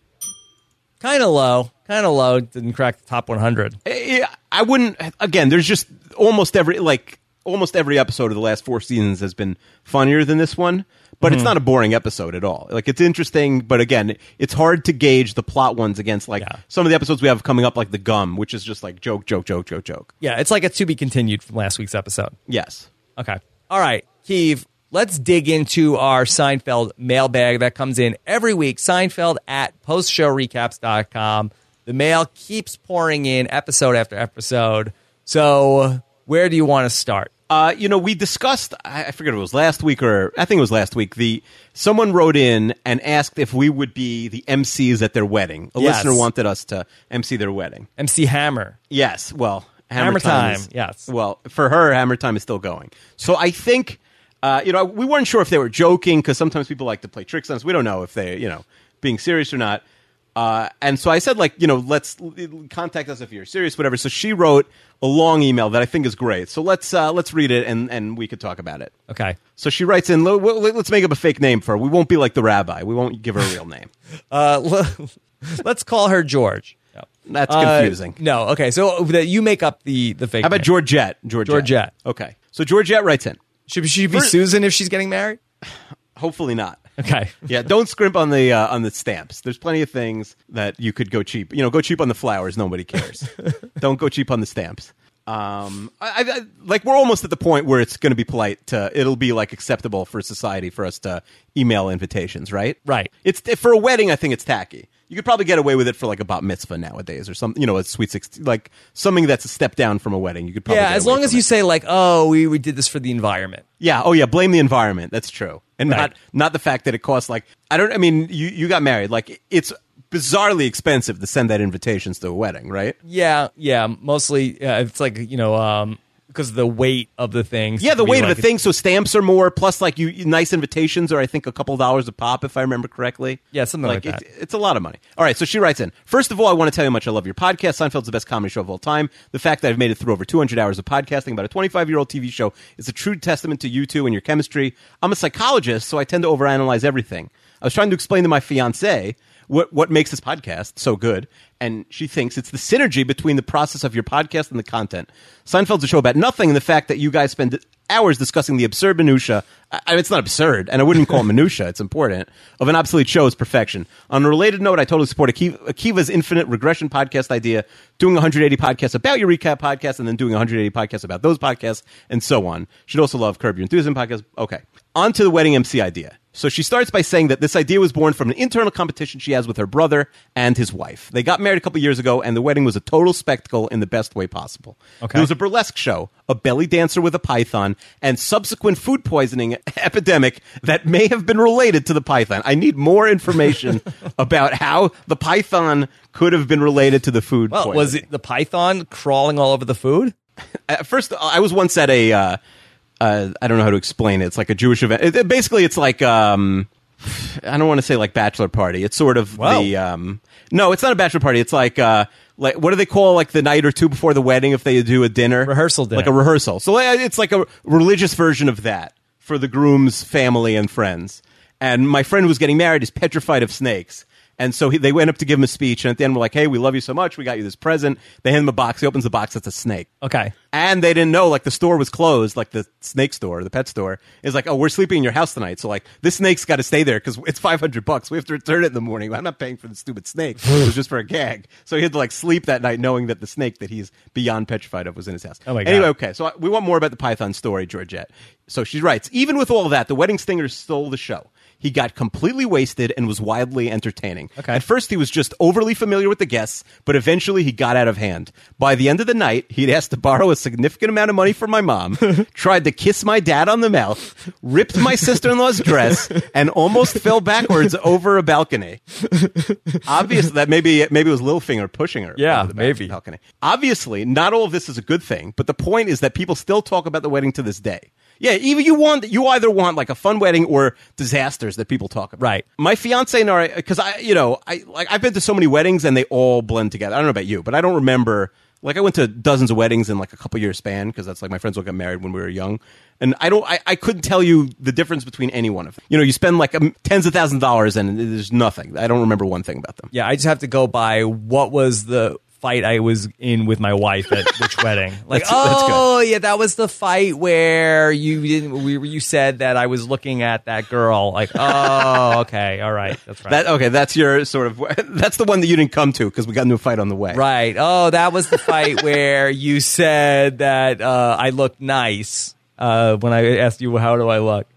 Kind of low. Kind of low. Didn't crack the top 100. Eh, I wouldn't. Again, there's just almost every like almost every episode of the last four seasons has been funnier than this one. But Mm-hmm. it's not a boring episode at all. Like it's interesting, but again, it's hard to gauge the plot ones against like Yeah. some of the episodes we have coming up, like the Gum, which is just like joke, joke, joke, joke, joke. Yeah, it's like a to be continued from last week's episode. Yes. Okay. All right, Keeve, let's dig into our Seinfeld mailbag that comes in every week. Seinfeld at postshowrecaps.com. The mail keeps pouring in episode after episode. So, where do you want to start? Uh, you know, we discussed. I I forget if it was last week or I think it was last week. The someone wrote in and asked if we would be the MCs at their wedding. A Yes. listener wanted us to MC their wedding. MC Hammer. Yes. Well, Hammer, Hammer time. time, is- yes. Well, for her, Hammer time is still going. So I think, uh, you know, we weren't sure if they were joking because sometimes people like to play tricks on us. We don't know if they, you know, being serious or not. Uh, and so I said, like, you know, let's contact us if you're serious, whatever. So she wrote a long email that I think is great. So let's uh, let's read it and and we could talk about it. Okay. So she writes in, let's make up a fake name for her. We won't be like the rabbi. We won't give her a real name. Uh, let's call her George. That's Uh, confusing. no. Okay. So that you make up the the fake. How about name. Georgette? Georgette. Georgette. Okay. So Georgette writes in. Should she be Susan if she's getting married? Hopefully not. Okay. Yeah, don't scrimp on the uh, on the stamps. There's plenty of things that you could go cheap. You know, go cheap on the flowers. Nobody cares. don't go cheap on the stamps. Um, I, I, like we're almost at the point where it's going to be polite to. It'll be like acceptable for society for us to email invitations, right? Right. It's for a wedding. I think it's tacky. You could probably get away with it for like a bat mitzvah nowadays, or something. You know, a sweet sixteen, like something that's a step down from a wedding. You could probably Yeah, as long as you it. say like, "Oh, we, we did this for the environment." Yeah. Oh, yeah. Blame the environment. That's true, and Right. not not the fact that it costs like I don't. I mean, you you got married. Like it's bizarrely expensive to send that invitations to a wedding, right? Yeah, yeah. Mostly, uh, it's like you know, um, because the weight of the things. Yeah, the weight like of the thing. So stamps are more. Plus, like you, nice invitations are I think a couple dollars a pop, if I remember correctly. Yeah, something like that. It's, it's a lot of money. All right, so she writes in. First of all, I want to tell you how much I love your podcast. Seinfeld's the best comedy show of all time. The fact that I've made it through over 200 hours of podcasting about a 25 year old TV show is a true testament to you two and your chemistry. I'm a psychologist, so I tend to overanalyze everything. I was trying to explain to my fiance what what makes this podcast so good, and she thinks it's the synergy between the process of your podcast and the content. Seinfeld's a show about nothing, and the fact that you guys spend hours discussing the absurd minutia. I, I- it's not absurd, and I wouldn't call it minutia. It's important of an obsolete show is perfection. On a related note, I totally support Akiva, Akiva's infinite regression podcast idea, doing 180 podcasts about your recap podcast, and then doing 180 podcasts about those podcasts, and so on. Should also love Curb Your Enthusiasm podcast. Okay, on to the wedding MC idea. So she starts by saying that this idea was born from an internal competition she has with her brother and his wife. They got married a couple years ago, and the wedding was a total spectacle in the best way possible. Okay. There was a burlesque show, a belly dancer with a python, and subsequent food poisoning epidemic that may have been related to the python. I need more information about how the python could have been related to the food Well, poisoning. was it the python crawling all over the food? At first, I was once at a. Uh, uh, I don't know how to explain it. It's like a Jewish event. It, it- basically, it's like um, I don't want to say like bachelor party. It's sort of Wow. the um, no, it's not a bachelor party. It's like uh, like what do they call like the night or two before the wedding if they do a dinner Rehearsal dinner. like a rehearsal. So like, it's like a religious version of that for the groom's family and friends. And my friend who was getting married is petrified of snakes. And so he, they went up to give him a speech, and at the end, we're like, "Hey, we love you so much. We got you this present." They hand him a box. He opens the box. It's a snake. Okay. And they didn't know, like the store was closed, like the snake store, the pet store is like, oh, we're sleeping in your house tonight. So like, this snake's got to stay there because it's five hundred bucks. We have to return it in the morning. I'm not paying for the stupid snake. it was just for a gag. So he had to like sleep that night, knowing that the snake that he's beyond petrified of was in his house. Oh my God. Anyway, okay. So I- we want more about the Python story, Georgette. So she writes, even with all of that, the wedding stinger stole the show. He got completely wasted and was wildly entertaining. Okay. At first, he was just overly familiar with the guests, but eventually he got out of hand. By the end of the night, he'd asked to borrow a significant amount of money from my mom, tried to kiss my dad on the mouth, ripped my sister in law's dress, and almost fell backwards over a balcony. Obviously, that maybe maybe it was Littlefinger pushing her. Yeah, maybe. balcony. Obviously, not all of this is a good thing, but the point is that people still talk about the wedding to this day. Yeah, even you want you either want like a fun wedding or disasters that people talk about. Right. My fiance and I, because I, you know, I like I've been to so many weddings and they all blend together. I don't know about you, but I don't remember. Like I went to dozens of weddings in like a couple years span because that's like my friends all got married when we were young, and I don't, I, I couldn't tell you the difference between any one of them. You know, you spend like um, tens of thousands of dollars and there's nothing. I don't remember one thing about them. Yeah, I just have to go by what was the fight I was in with my wife at which wedding. Like, That's- that's good. oh yeah, that was the fight where you didn't. We, you said that I was looking at that girl. Like, oh, okay, all right, that's right. That okay? That's your sort of. That's the one that you didn't come to because we got into a fight on the way. Right. Oh, that was the fight where you said that uh, I looked nice uh, when I asked you how do I look.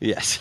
Yes.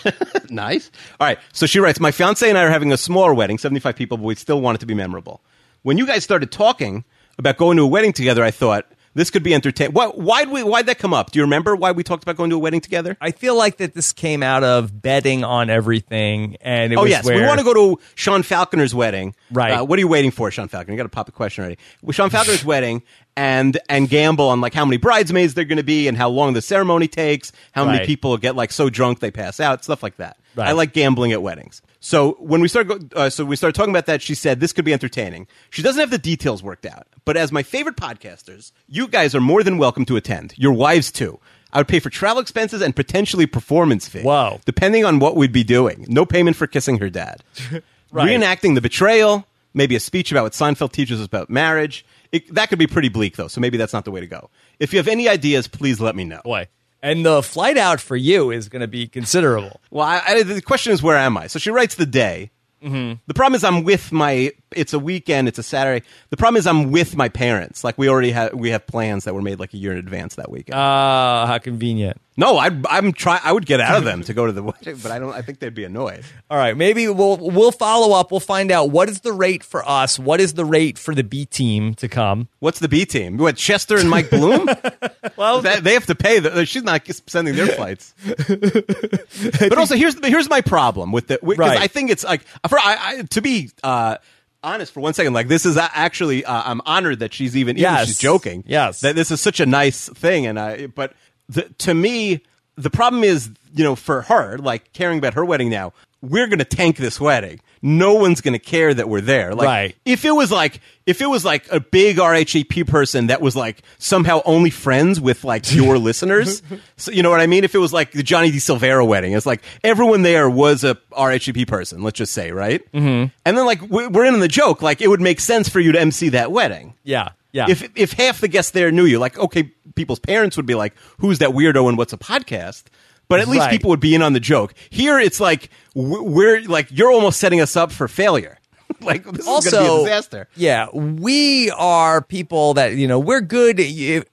nice. All right. So she writes, My fiance and I are having a smaller wedding, 75 people, but we still want it to be memorable. When you guys started talking about going to a wedding together, I thought this could be entertaining. Why, why'd, we, why'd that come up? Do you remember why we talked about going to a wedding together? I feel like that this came out of betting on everything, and it Oh, yes. where We want to go to Sean Falconer's wedding. Right. Uh, what are you waiting for, Sean Falconer? You got to pop a question already. With Sean Falconer's wedding and and gamble on like how many bridesmaids they're going to be and how long the ceremony takes, how many Right. people get like so drunk they pass out, stuff like that. Right. I like gambling at weddings. So when we started, go, uh, so we started talking about that. She said this could be entertaining. She doesn't have the details worked out, but as my favorite podcasters, you guys are more than welcome to attend. Your wives too. I would pay for travel expenses and potentially performance fee. Wow. Depending on what we'd be doing. No payment for kissing her dad. Right. Reenacting the betrayal, maybe a speech about what Seinfeld teaches us about marriage. It, that could be pretty bleak, though, so maybe that's not the way to go. If you have any ideas, please let me know. boy. And the flight out for you is going to be considerable. Well, I, I, the question is, where am I? So she writes the day. Mm-hmm. The problem is, I'm with my it's a weekend. It's a Saturday. The problem is I'm with my parents. Like we already have we have plans that were made like a year in advance that weekend. Ah, how convenient. no, I, I'm try. I would get out of them to go to the wedding, but I don't. I think they'd be annoyed. All right, maybe we'll we'll follow up. We'll find out what is the rate for us. What is the rate for the B team to come? What's the B team? What Chester and Mike Bloom? Well, That- they have to pay. The, she's not sending their flights. but also, here's here's my problem with the because Right. I think it's like for I, I to be uh, honest for one second. Like this is actually uh, I'm honored that she's even even she's joking. Yes. that this is such a nice thing, and I but the, to me the problem is you know for her like caring about her wedding now we're gonna tank this wedding. No one's gonna care that we're there. Like, Right. if it was like if it was like a big RHAP person that was like somehow only friends with like your listeners, so, you know what I mean? If it was like the Johnny D. Silvera wedding, it's like everyone there was a RHAP person. Let's just say, right? Mm-hmm. And then like we- we're in on the joke. Like it would make sense for you to MC that wedding. yeah, yeah. If if half the guests there knew you, like okay, people's parents would be like, "Who's that weirdo?" and what's a podcast? But at least Right. people would be in on the joke. Here, it's like we're like you're almost setting us up for failure. like this is going to be a also, disaster. yeah, we are people that you know we're good.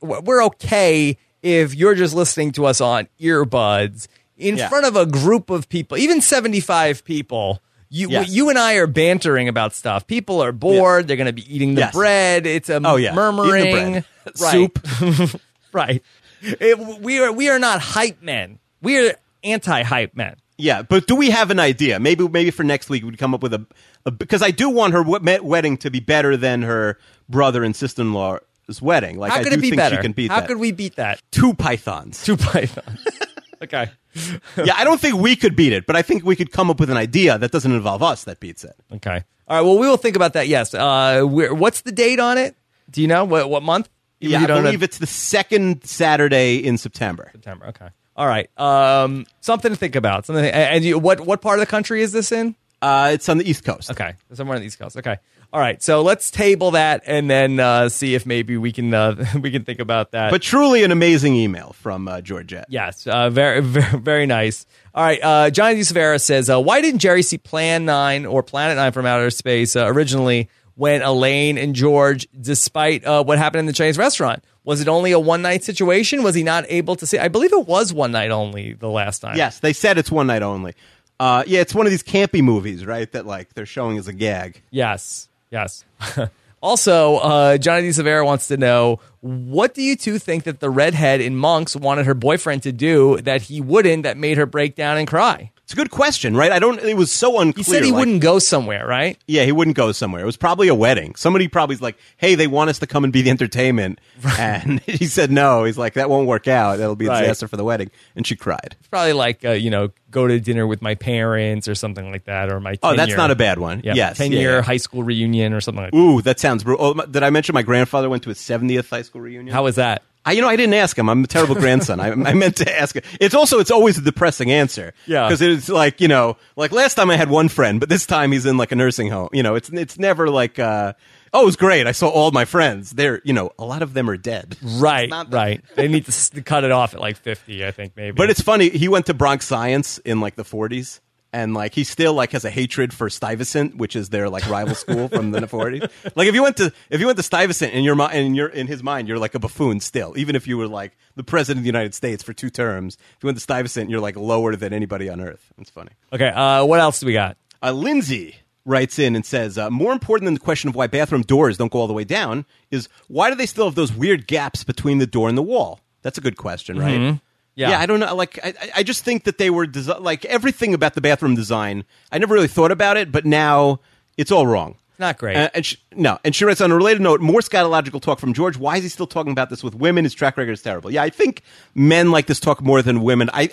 We're okay if you're just listening to us on earbuds in Yeah. front of a group of people, even seventy-five people. You, Yes. you and I are bantering about stuff. People are bored. They're going to be eating the Yes. bread. It's a Oh, yeah. Murmuring. Right. Soup. right. It- we are we are not hype men. We are anti-hype men. Yeah, but do we have an idea? Maybe maybe for next week we'd come up with a, a because I do want her wed- wedding to be better than her brother and sister in law's wedding. Like How I could do it be think better? she can beat How that. could we beat that? Two pythons. Two pythons. okay. yeah, I don't think we could beat it, but I think we could come up with an idea that doesn't involve us that beats it. Okay. All right. Well, we will think about that. Yes. Uh, we're, what's the date on it? Do you know what what month? You- Yeah, I believe it's the second Saturday in September. September. Okay. All right. Um, something to think about. Something. And you, what what part of the country is this in? Uh, it's on the East Coast. Okay, somewhere on the East Coast. Okay. All right. So let's table that and then uh, see if maybe we can uh, we can think about that. But truly an amazing email from uh, Georgette. Yes, uh, very, very, very nice. All right, uh, Johnny D. Severa says, uh, "Why didn't Jerry see Plan Nine or Planet Nine from Outer Space uh, originally when Elaine and George, despite uh, what happened in the Chinese restaurant, was it only a one night situation? Was he not able to see? I believe it was one night only the last time. Yes, they said it's one night only. Uh, yeah, it's one of these campy movies, right? That like they're showing as a gag. Yes. Yes. also, uh, Johnny D. Severa wants to know what do you two think that the redhead in Monk's wanted her boyfriend to do that he wouldn't, that made her break down and cry? It's a good question, right? I don't. It was so unclear. He said he like- wouldn't go somewhere, right? Yeah, he wouldn't go somewhere. It was probably a wedding. Somebody probably's like, "Hey, they want us to come and be the entertainment," and he said no. He's like, "That won't work out. That'll be a Right. disaster for the wedding." And she cried. It's probably like uh, you know, go to dinner with my parents or something like that, or my Oh, that's year- not a bad one. yeah, yes, ten yeah, year yeah. high school reunion or something like that. Ooh, that sounds brutal. Oh, did I mention my grandfather went to his 70th high school reunion? How was that? I, you know, I didn't ask him. I'm a terrible grandson. I, I meant to ask him. It's also, it's always a depressing answer. Yeah. Because it's like, you know, like last time I had one friend, but this time he's in like a nursing home. You know, it's, it's never like, uh, oh, it was great. I saw all my friends. They're, you know, a lot of them are dead. Right, not right. they need to cut it off at like fifty, I think maybe. But it's funny. He went to Bronx Science in like the 40s. And like he still like has a hatred for Stuyvesant, which is their like rival school from the 40s. Like if you went to if you went to Stuyvesant in your mi- in your in his mind, you're like a buffoon still. Even if you were like the president of the United States for two terms, if you went to Stuyvesant, you're like lower than anybody on earth. It's funny. okay. Uh, what else do we got? Uh, Lindsay writes in and says, uh, more important than the question of why bathroom doors don't go all the way down is why do they still have those weird gaps between the door and the wall? That's a good question, right? Yeah. I don't know. Like, I, I- I just think that they were desi- like everything about the bathroom design. I never really thought about it, but now it's all wrong. Not great. Uh, and she, no, and she writes on a related note, more scatological talk from George. Why is he still talking about this with women? His track record is terrible. Yeah, I think men like this talk more than women. I,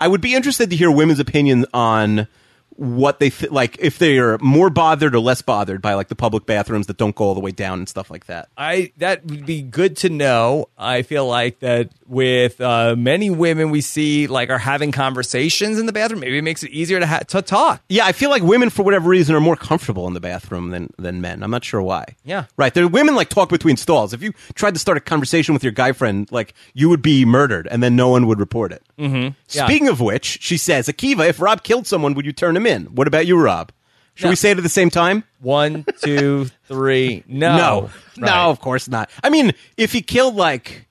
I would be interested to hear women's opinion on what they th- like if they are more bothered or less bothered by like the public bathrooms that don't go all the way down and stuff like that. I that would be good to know. I feel like that with uh, many women we see like are having conversations in the bathroom. Maybe it makes it easier to ha- to talk. Yeah, I feel like women, for whatever reason, are more comfortable in the bathroom than, than men. I'm not sure why. Yeah. Right. There women like talk between stalls. If you tried to start a conversation with your guy friend, like you would be murdered and then no one would report it. Mm-hmm. Yeah. Speaking of which, she says, Akiva, if Rob killed someone, would you turn him in? What about you, Rob? Should No. we say it at the same time? One, two, three. No. No, Right. no, of course not. I mean, if he killed like,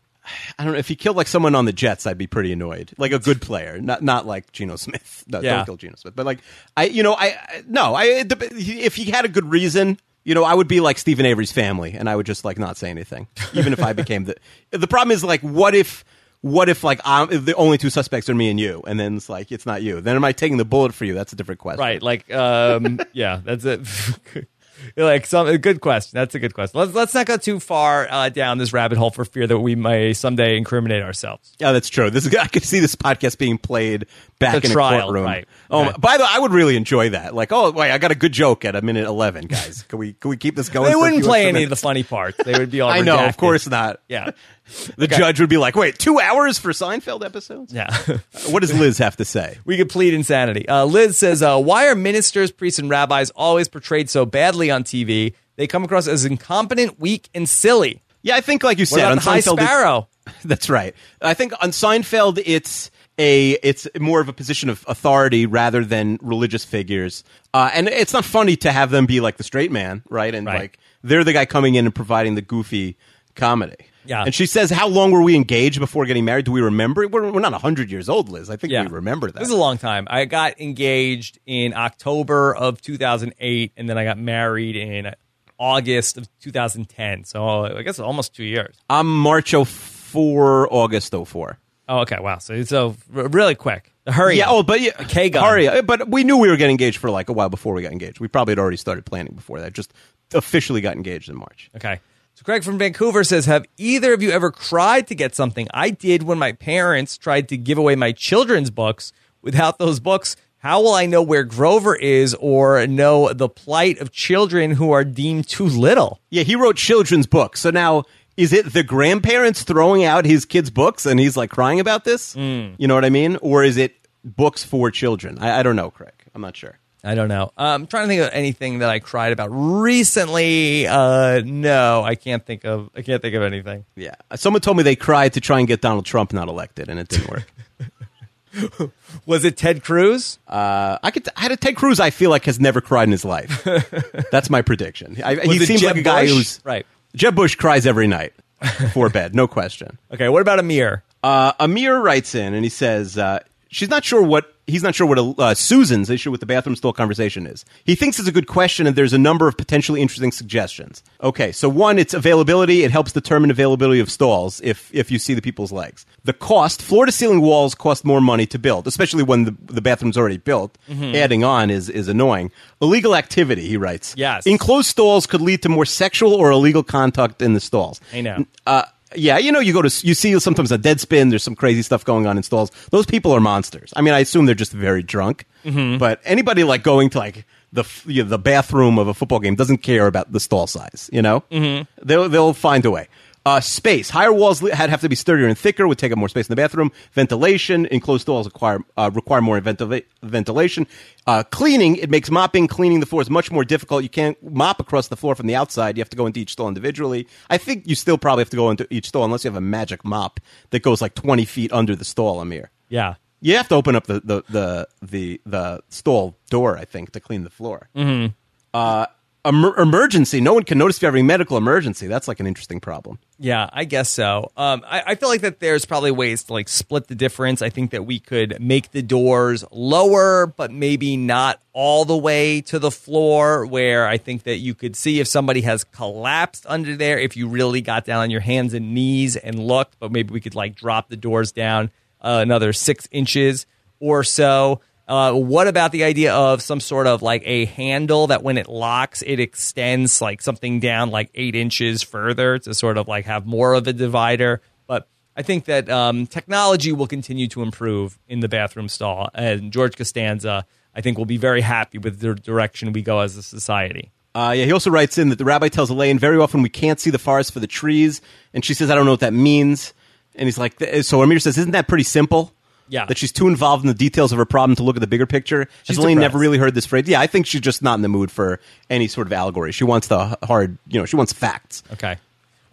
I don't know, if he killed like someone on the Jets, I'd be pretty annoyed. Like a good player, not not like Geno Smith. No, Yeah. don't kill Geno Smith. But like, I, you know, I, I no, I it dep- if he had a good reason. You know, I would be like Steven Avery's family, and I would just like not say anything, even if I became the. The problem is like, what if, what if like I'm, if the only two suspects are me and you, and then it's like it's not you? Then am I taking the bullet for you? That's a different question. Right. Like, um, yeah, that's it. like some a good question. That's a good question. Let's let's not go too far uh, down this rabbit hole for fear that we may someday incriminate ourselves. Yeah, that's true. This is I could see this podcast being played back The in trial, a courtroom. right. Oh, Okay. by the way, I would really enjoy that. Like, oh, wait, I got a good joke at a minute eleven, guys. Can we can we keep this going? They wouldn't play any of the funny parts. They would be all. I know, redacted. of course not. Yeah. The Okay. judge would be like, "Wait, two hours for Seinfeld episodes? Yeah. What does Liz have to say?" we could plead insanity. Uh, Liz says, uh, "Why are ministers, priests, and rabbis always portrayed so badly on TV? They come across as incompetent, weak, and silly." Yeah, I think, like you What said, on High Seinfeld, Sparrow? That's right. I think on Seinfeld, it's a it's more of a position of authority rather than religious figures, uh, and it's not funny to have them be like the straight man, right? And Right. like they're the guy coming in and providing the goofy comedy. Yeah. And she says, "How long were we engaged before getting married? Do we remember? We're, we're not hundred years old, Liz. I think Yeah. we remember that. This is a long time. I got engaged in October of 2008, and then I got married in August of 2010. So I guess almost two years. I'm March 04, August 04. Oh, okay. Wow. So it's so really quick. Hurry. Yeah. up. Oh, but yeah, K-gun. hurry. But we knew we were getting engaged for like a while before we got engaged. We probably had already started planning before that. Just officially got engaged in March. Okay. So Craig from Vancouver says, "Have either of you ever cried to get something? I did when my parents tried to give away my children's books. Without those books, how will I know where Grover is or know the plight of children who are deemed too little?" Yeah, he wrote children's books. So now, is it the grandparents throwing out his kids' books and he's like crying about this? Hmm. You know what I mean? Or is it books for children? I, I don't know, Craig. I'm not sure. I don't know. Um, I'm trying to think of anything that I cried about recently. Uh, no, I can't think of. I can't think of anything. Yeah. Someone told me they cried to try and get Donald Trump not elected, and it didn't work. Was it Ted Cruz? uh, I could. I had a Ted Cruz. I feel like has never cried in his life. That's my prediction. I, he seems Jeb like a guy Bush? who's right. Jeb Bush cries every night before bed, no question. Okay. What about Amir? Uh, Amir writes in and he says uh, she's not sure what he's not sure what uh, Susan's issue with the bathroom stall conversation is. He thinks it's a good question and there's a number of potentially interesting suggestions. Okay, so one, it's availability. It helps determine availability of stalls if if you see the people's legs. The cost, floor to ceiling walls cost more money to build, especially when the, the bathroom's already built. Adding on is is annoying. Illegal activity, he writes. Yes. enclosed stalls could lead to more sexual or illegal contact in the stalls. I know. Uh, yeah, you know, you go to you see sometimes a Deadspin. There's some crazy stuff going on in stalls. Those people are monsters. I mean, I assume they're just very drunk. Mm-hmm. But anybody like going to like the you know, the bathroom of a football game doesn't care about the stall size. You know, mm-hmm. they'll they'll find a way. Uh, space. Higher walls had have to be sturdier and thicker. Would take up more space in the bathroom. Ventilation. Enclosed stalls require uh, require more ventil- ventilation. Uh, cleaning. It makes mopping, cleaning the floors much more difficult. You can't mop across the floor from the outside. You have to go into each stall individually. I think you still probably have to go into each stall unless you have a magic mop that goes like twenty feet under the stall. Amir. Yeah. You have to open up the the the the, the stall door, I think, to clean the floor. Mm-hmm. Uh, emer- emergency. No one can notice if you're having a medical emergency. That's like an interesting problem. Yeah, I guess so. Um, I, I feel like that there's probably ways to like split the difference. I think that we could make the doors lower, but maybe not all the way to the floor. Where I think that you could see if somebody has collapsed under there, if you really got down on your hands and knees and looked. But maybe we could like drop the doors down uh, another six inches or so. Uh, what about the idea of some sort of like a handle that when it locks, it extends like something down like eight inches further to sort of like have more of a divider? But I think that um, technology will continue to improve in the bathroom stall. And George Costanza, I think, will be very happy with the direction we go as a society. Uh, yeah, he also writes in that the rabbi tells Elaine very often we can't see the forest for the trees, and she says, "I don't know what that means." And he's like, "So Amir says, isn't that pretty simple?" Yeah. that she's too involved in the details of her problem to look at the bigger picture. She's Has Elaine depressed. never really heard this phrase? Yeah, I think she's just not in the mood for any sort of allegory. She wants the hard, you know, she wants facts. Okay.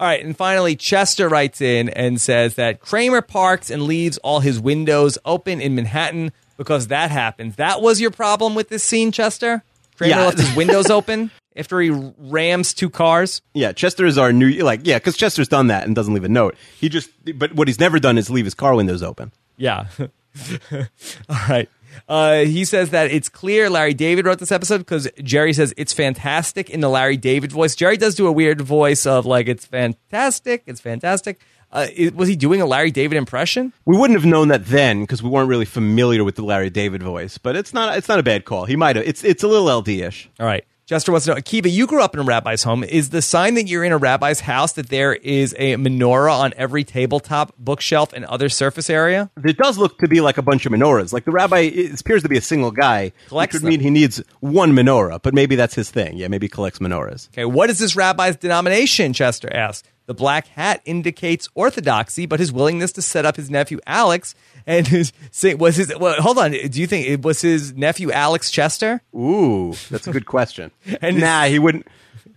All right. And finally, Chester writes in and says that Kramer parks and leaves all his windows open in Manhattan because that happens. That was your problem with this scene, Chester? Kramer Yeah. left his windows open after he rams two cars. Yeah, Chester is our new like yeah, because Chester's done that and doesn't leave a note. He just but what he's never done is leave his car windows open. Yeah. All right. Uh, he says that it's clear Larry David wrote this episode because Jerry says it's fantastic in the Larry David voice. Jerry does do a weird voice of like it's fantastic, it's fantastic. Uh, it- was he doing a Larry David impression? We wouldn't have known that then because we weren't really familiar with the Larry David voice. But it's not it's not a bad call. He might have. It's it's a little LD ish. All right. Chester wants to know, Akiva, you grew up in a rabbi's home. Is the sign that you're in a rabbi's house that there is a menorah on every tabletop, bookshelf, and other surface area? It does look to be like a bunch of menorahs. Like the rabbi appears to be a single guy. Collects It could them. mean he needs one menorah, but maybe that's his thing. Yeah, maybe he collects menorahs. Okay, what is this rabbi's denomination? Chester asks. The black hat indicates orthodoxy, but his willingness to set up his nephew Alex and his say was his. Well, hold on. Do you think it was his nephew Alex Chester? Ooh, that's a good question. And nah, he wouldn't.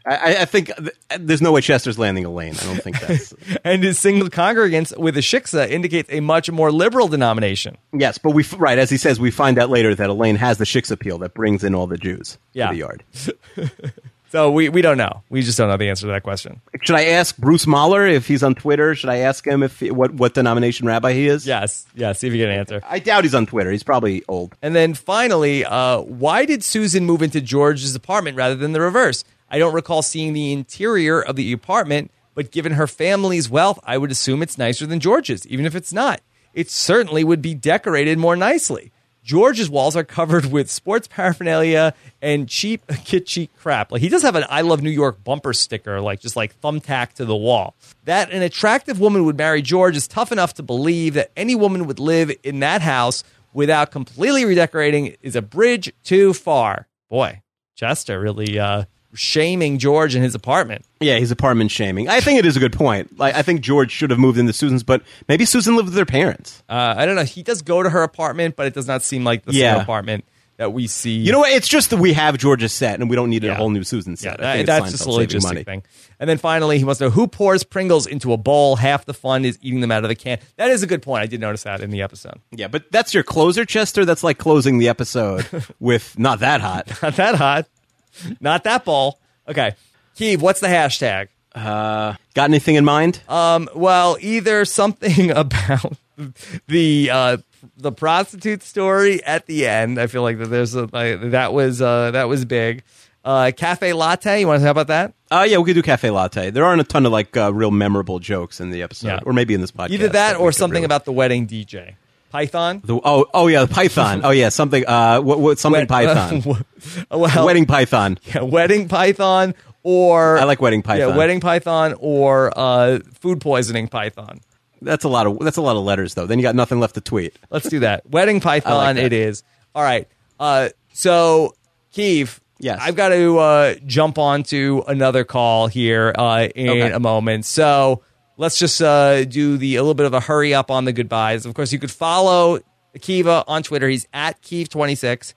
I, I- think th- there's no way Chester's landing Elaine. I don't think that's. And his single congregants with a shiksa indicates a much more liberal denomination. yes, but we right as he says, we find out later that Elaine has the shiksappeal that brings in all the Jews Yeah. to the yard. So we, we don't know. We just don't know the answer to that question. Should I ask Bruce Mahler if he's on Twitter? Should I ask him if what what denomination rabbi he is? Yes. Yeah. See if you get an answer. I doubt he's on Twitter. He's probably old. And then finally, uh, why did Susan move into George's apartment rather than the reverse? I don't recall seeing the interior of the apartment, but given her family's wealth, I would assume it's nicer than George's, even if it's not. It certainly would be decorated more nicely. George's walls are covered with sports paraphernalia and cheap kitschy crap. Like he does have an I love New York bumper sticker, like just like thumbtack to the wall. That an attractive woman would marry George is tough enough to believe that any woman would live in that house without completely redecorating is a bridge too far. Boy, Chester really uh, shaming George in his apartment. Yeah, his apartment shaming. I think it is a good point. Like I think George should have moved into Susan's, but maybe Susan lived with her parents. Uh, I don't know. He does go to her apartment, but it does not seem like the Yeah. same apartment that we see. You know what? It's just that we have George's set, and we don't need Yeah. a whole new Susan Yeah, set. I that- that's just a logistic money. thing. And then finally, he wants to know who pours Pringles into a bowl. Half the fun is eating them out of the can. That is a good point. I did notice that in the episode. Yeah, but that's your closer, Chester. That's like closing the episode with not that hot. Not that hot. Not that ball. Okay. Keeve, what's the hashtag? Got anything in mind? Um, well, either something about the uh, the prostitute story at the end. I feel like that there's a like, that was uh, that was big. Uh, cafe latte. You want to talk about that? Uh, yeah, we could do cafe latte. There aren't a ton of like uh, real memorable jokes in the episode, Yeah. or maybe in this podcast. Either that or something really- about the wedding DJ. Python. the oh oh yeah the Python. oh yeah, something uh what, what something Wed- Python. well, Wedding Python. yeah, wedding python or I like wedding python. Yeah, wedding python or uh, food poisoning python. That's a lot of that's a lot of letters though. Then you got nothing left to tweet. Let's do that. Wedding python. that. It is all right. Uh, so, Keeve. Yes. I've got to uh, jump on to another call here uh, in Okay. a moment. So let's just uh, do the a little bit of a hurry up on the goodbyes. Of course, you could follow Akiva on Twitter. He's at Keeve26.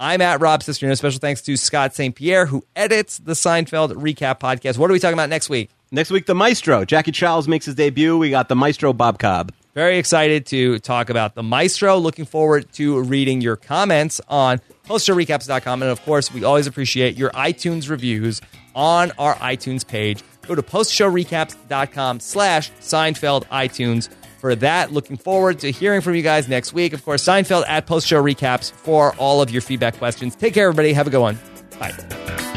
I'm at Rob Cesternino. Special thanks to Scott St. Pierre, who edits the Seinfeld recap podcast. What are we talking about next week? Next week, the Maestro Jackie Chiles makes his debut. We got the Maestro Bob Cobb. Very excited to talk about the Maestro. Looking forward to reading your comments on postshowrecaps.com. And of course, we always appreciate your iTunes reviews on our iTunes page. Go to postshowrecaps.com slash Seinfeld iTunes for that. Looking forward to hearing from you guys next week. Of course, Seinfeld at Post Show Recaps for all of your feedback questions. Take care, everybody. Have a good one. Bye.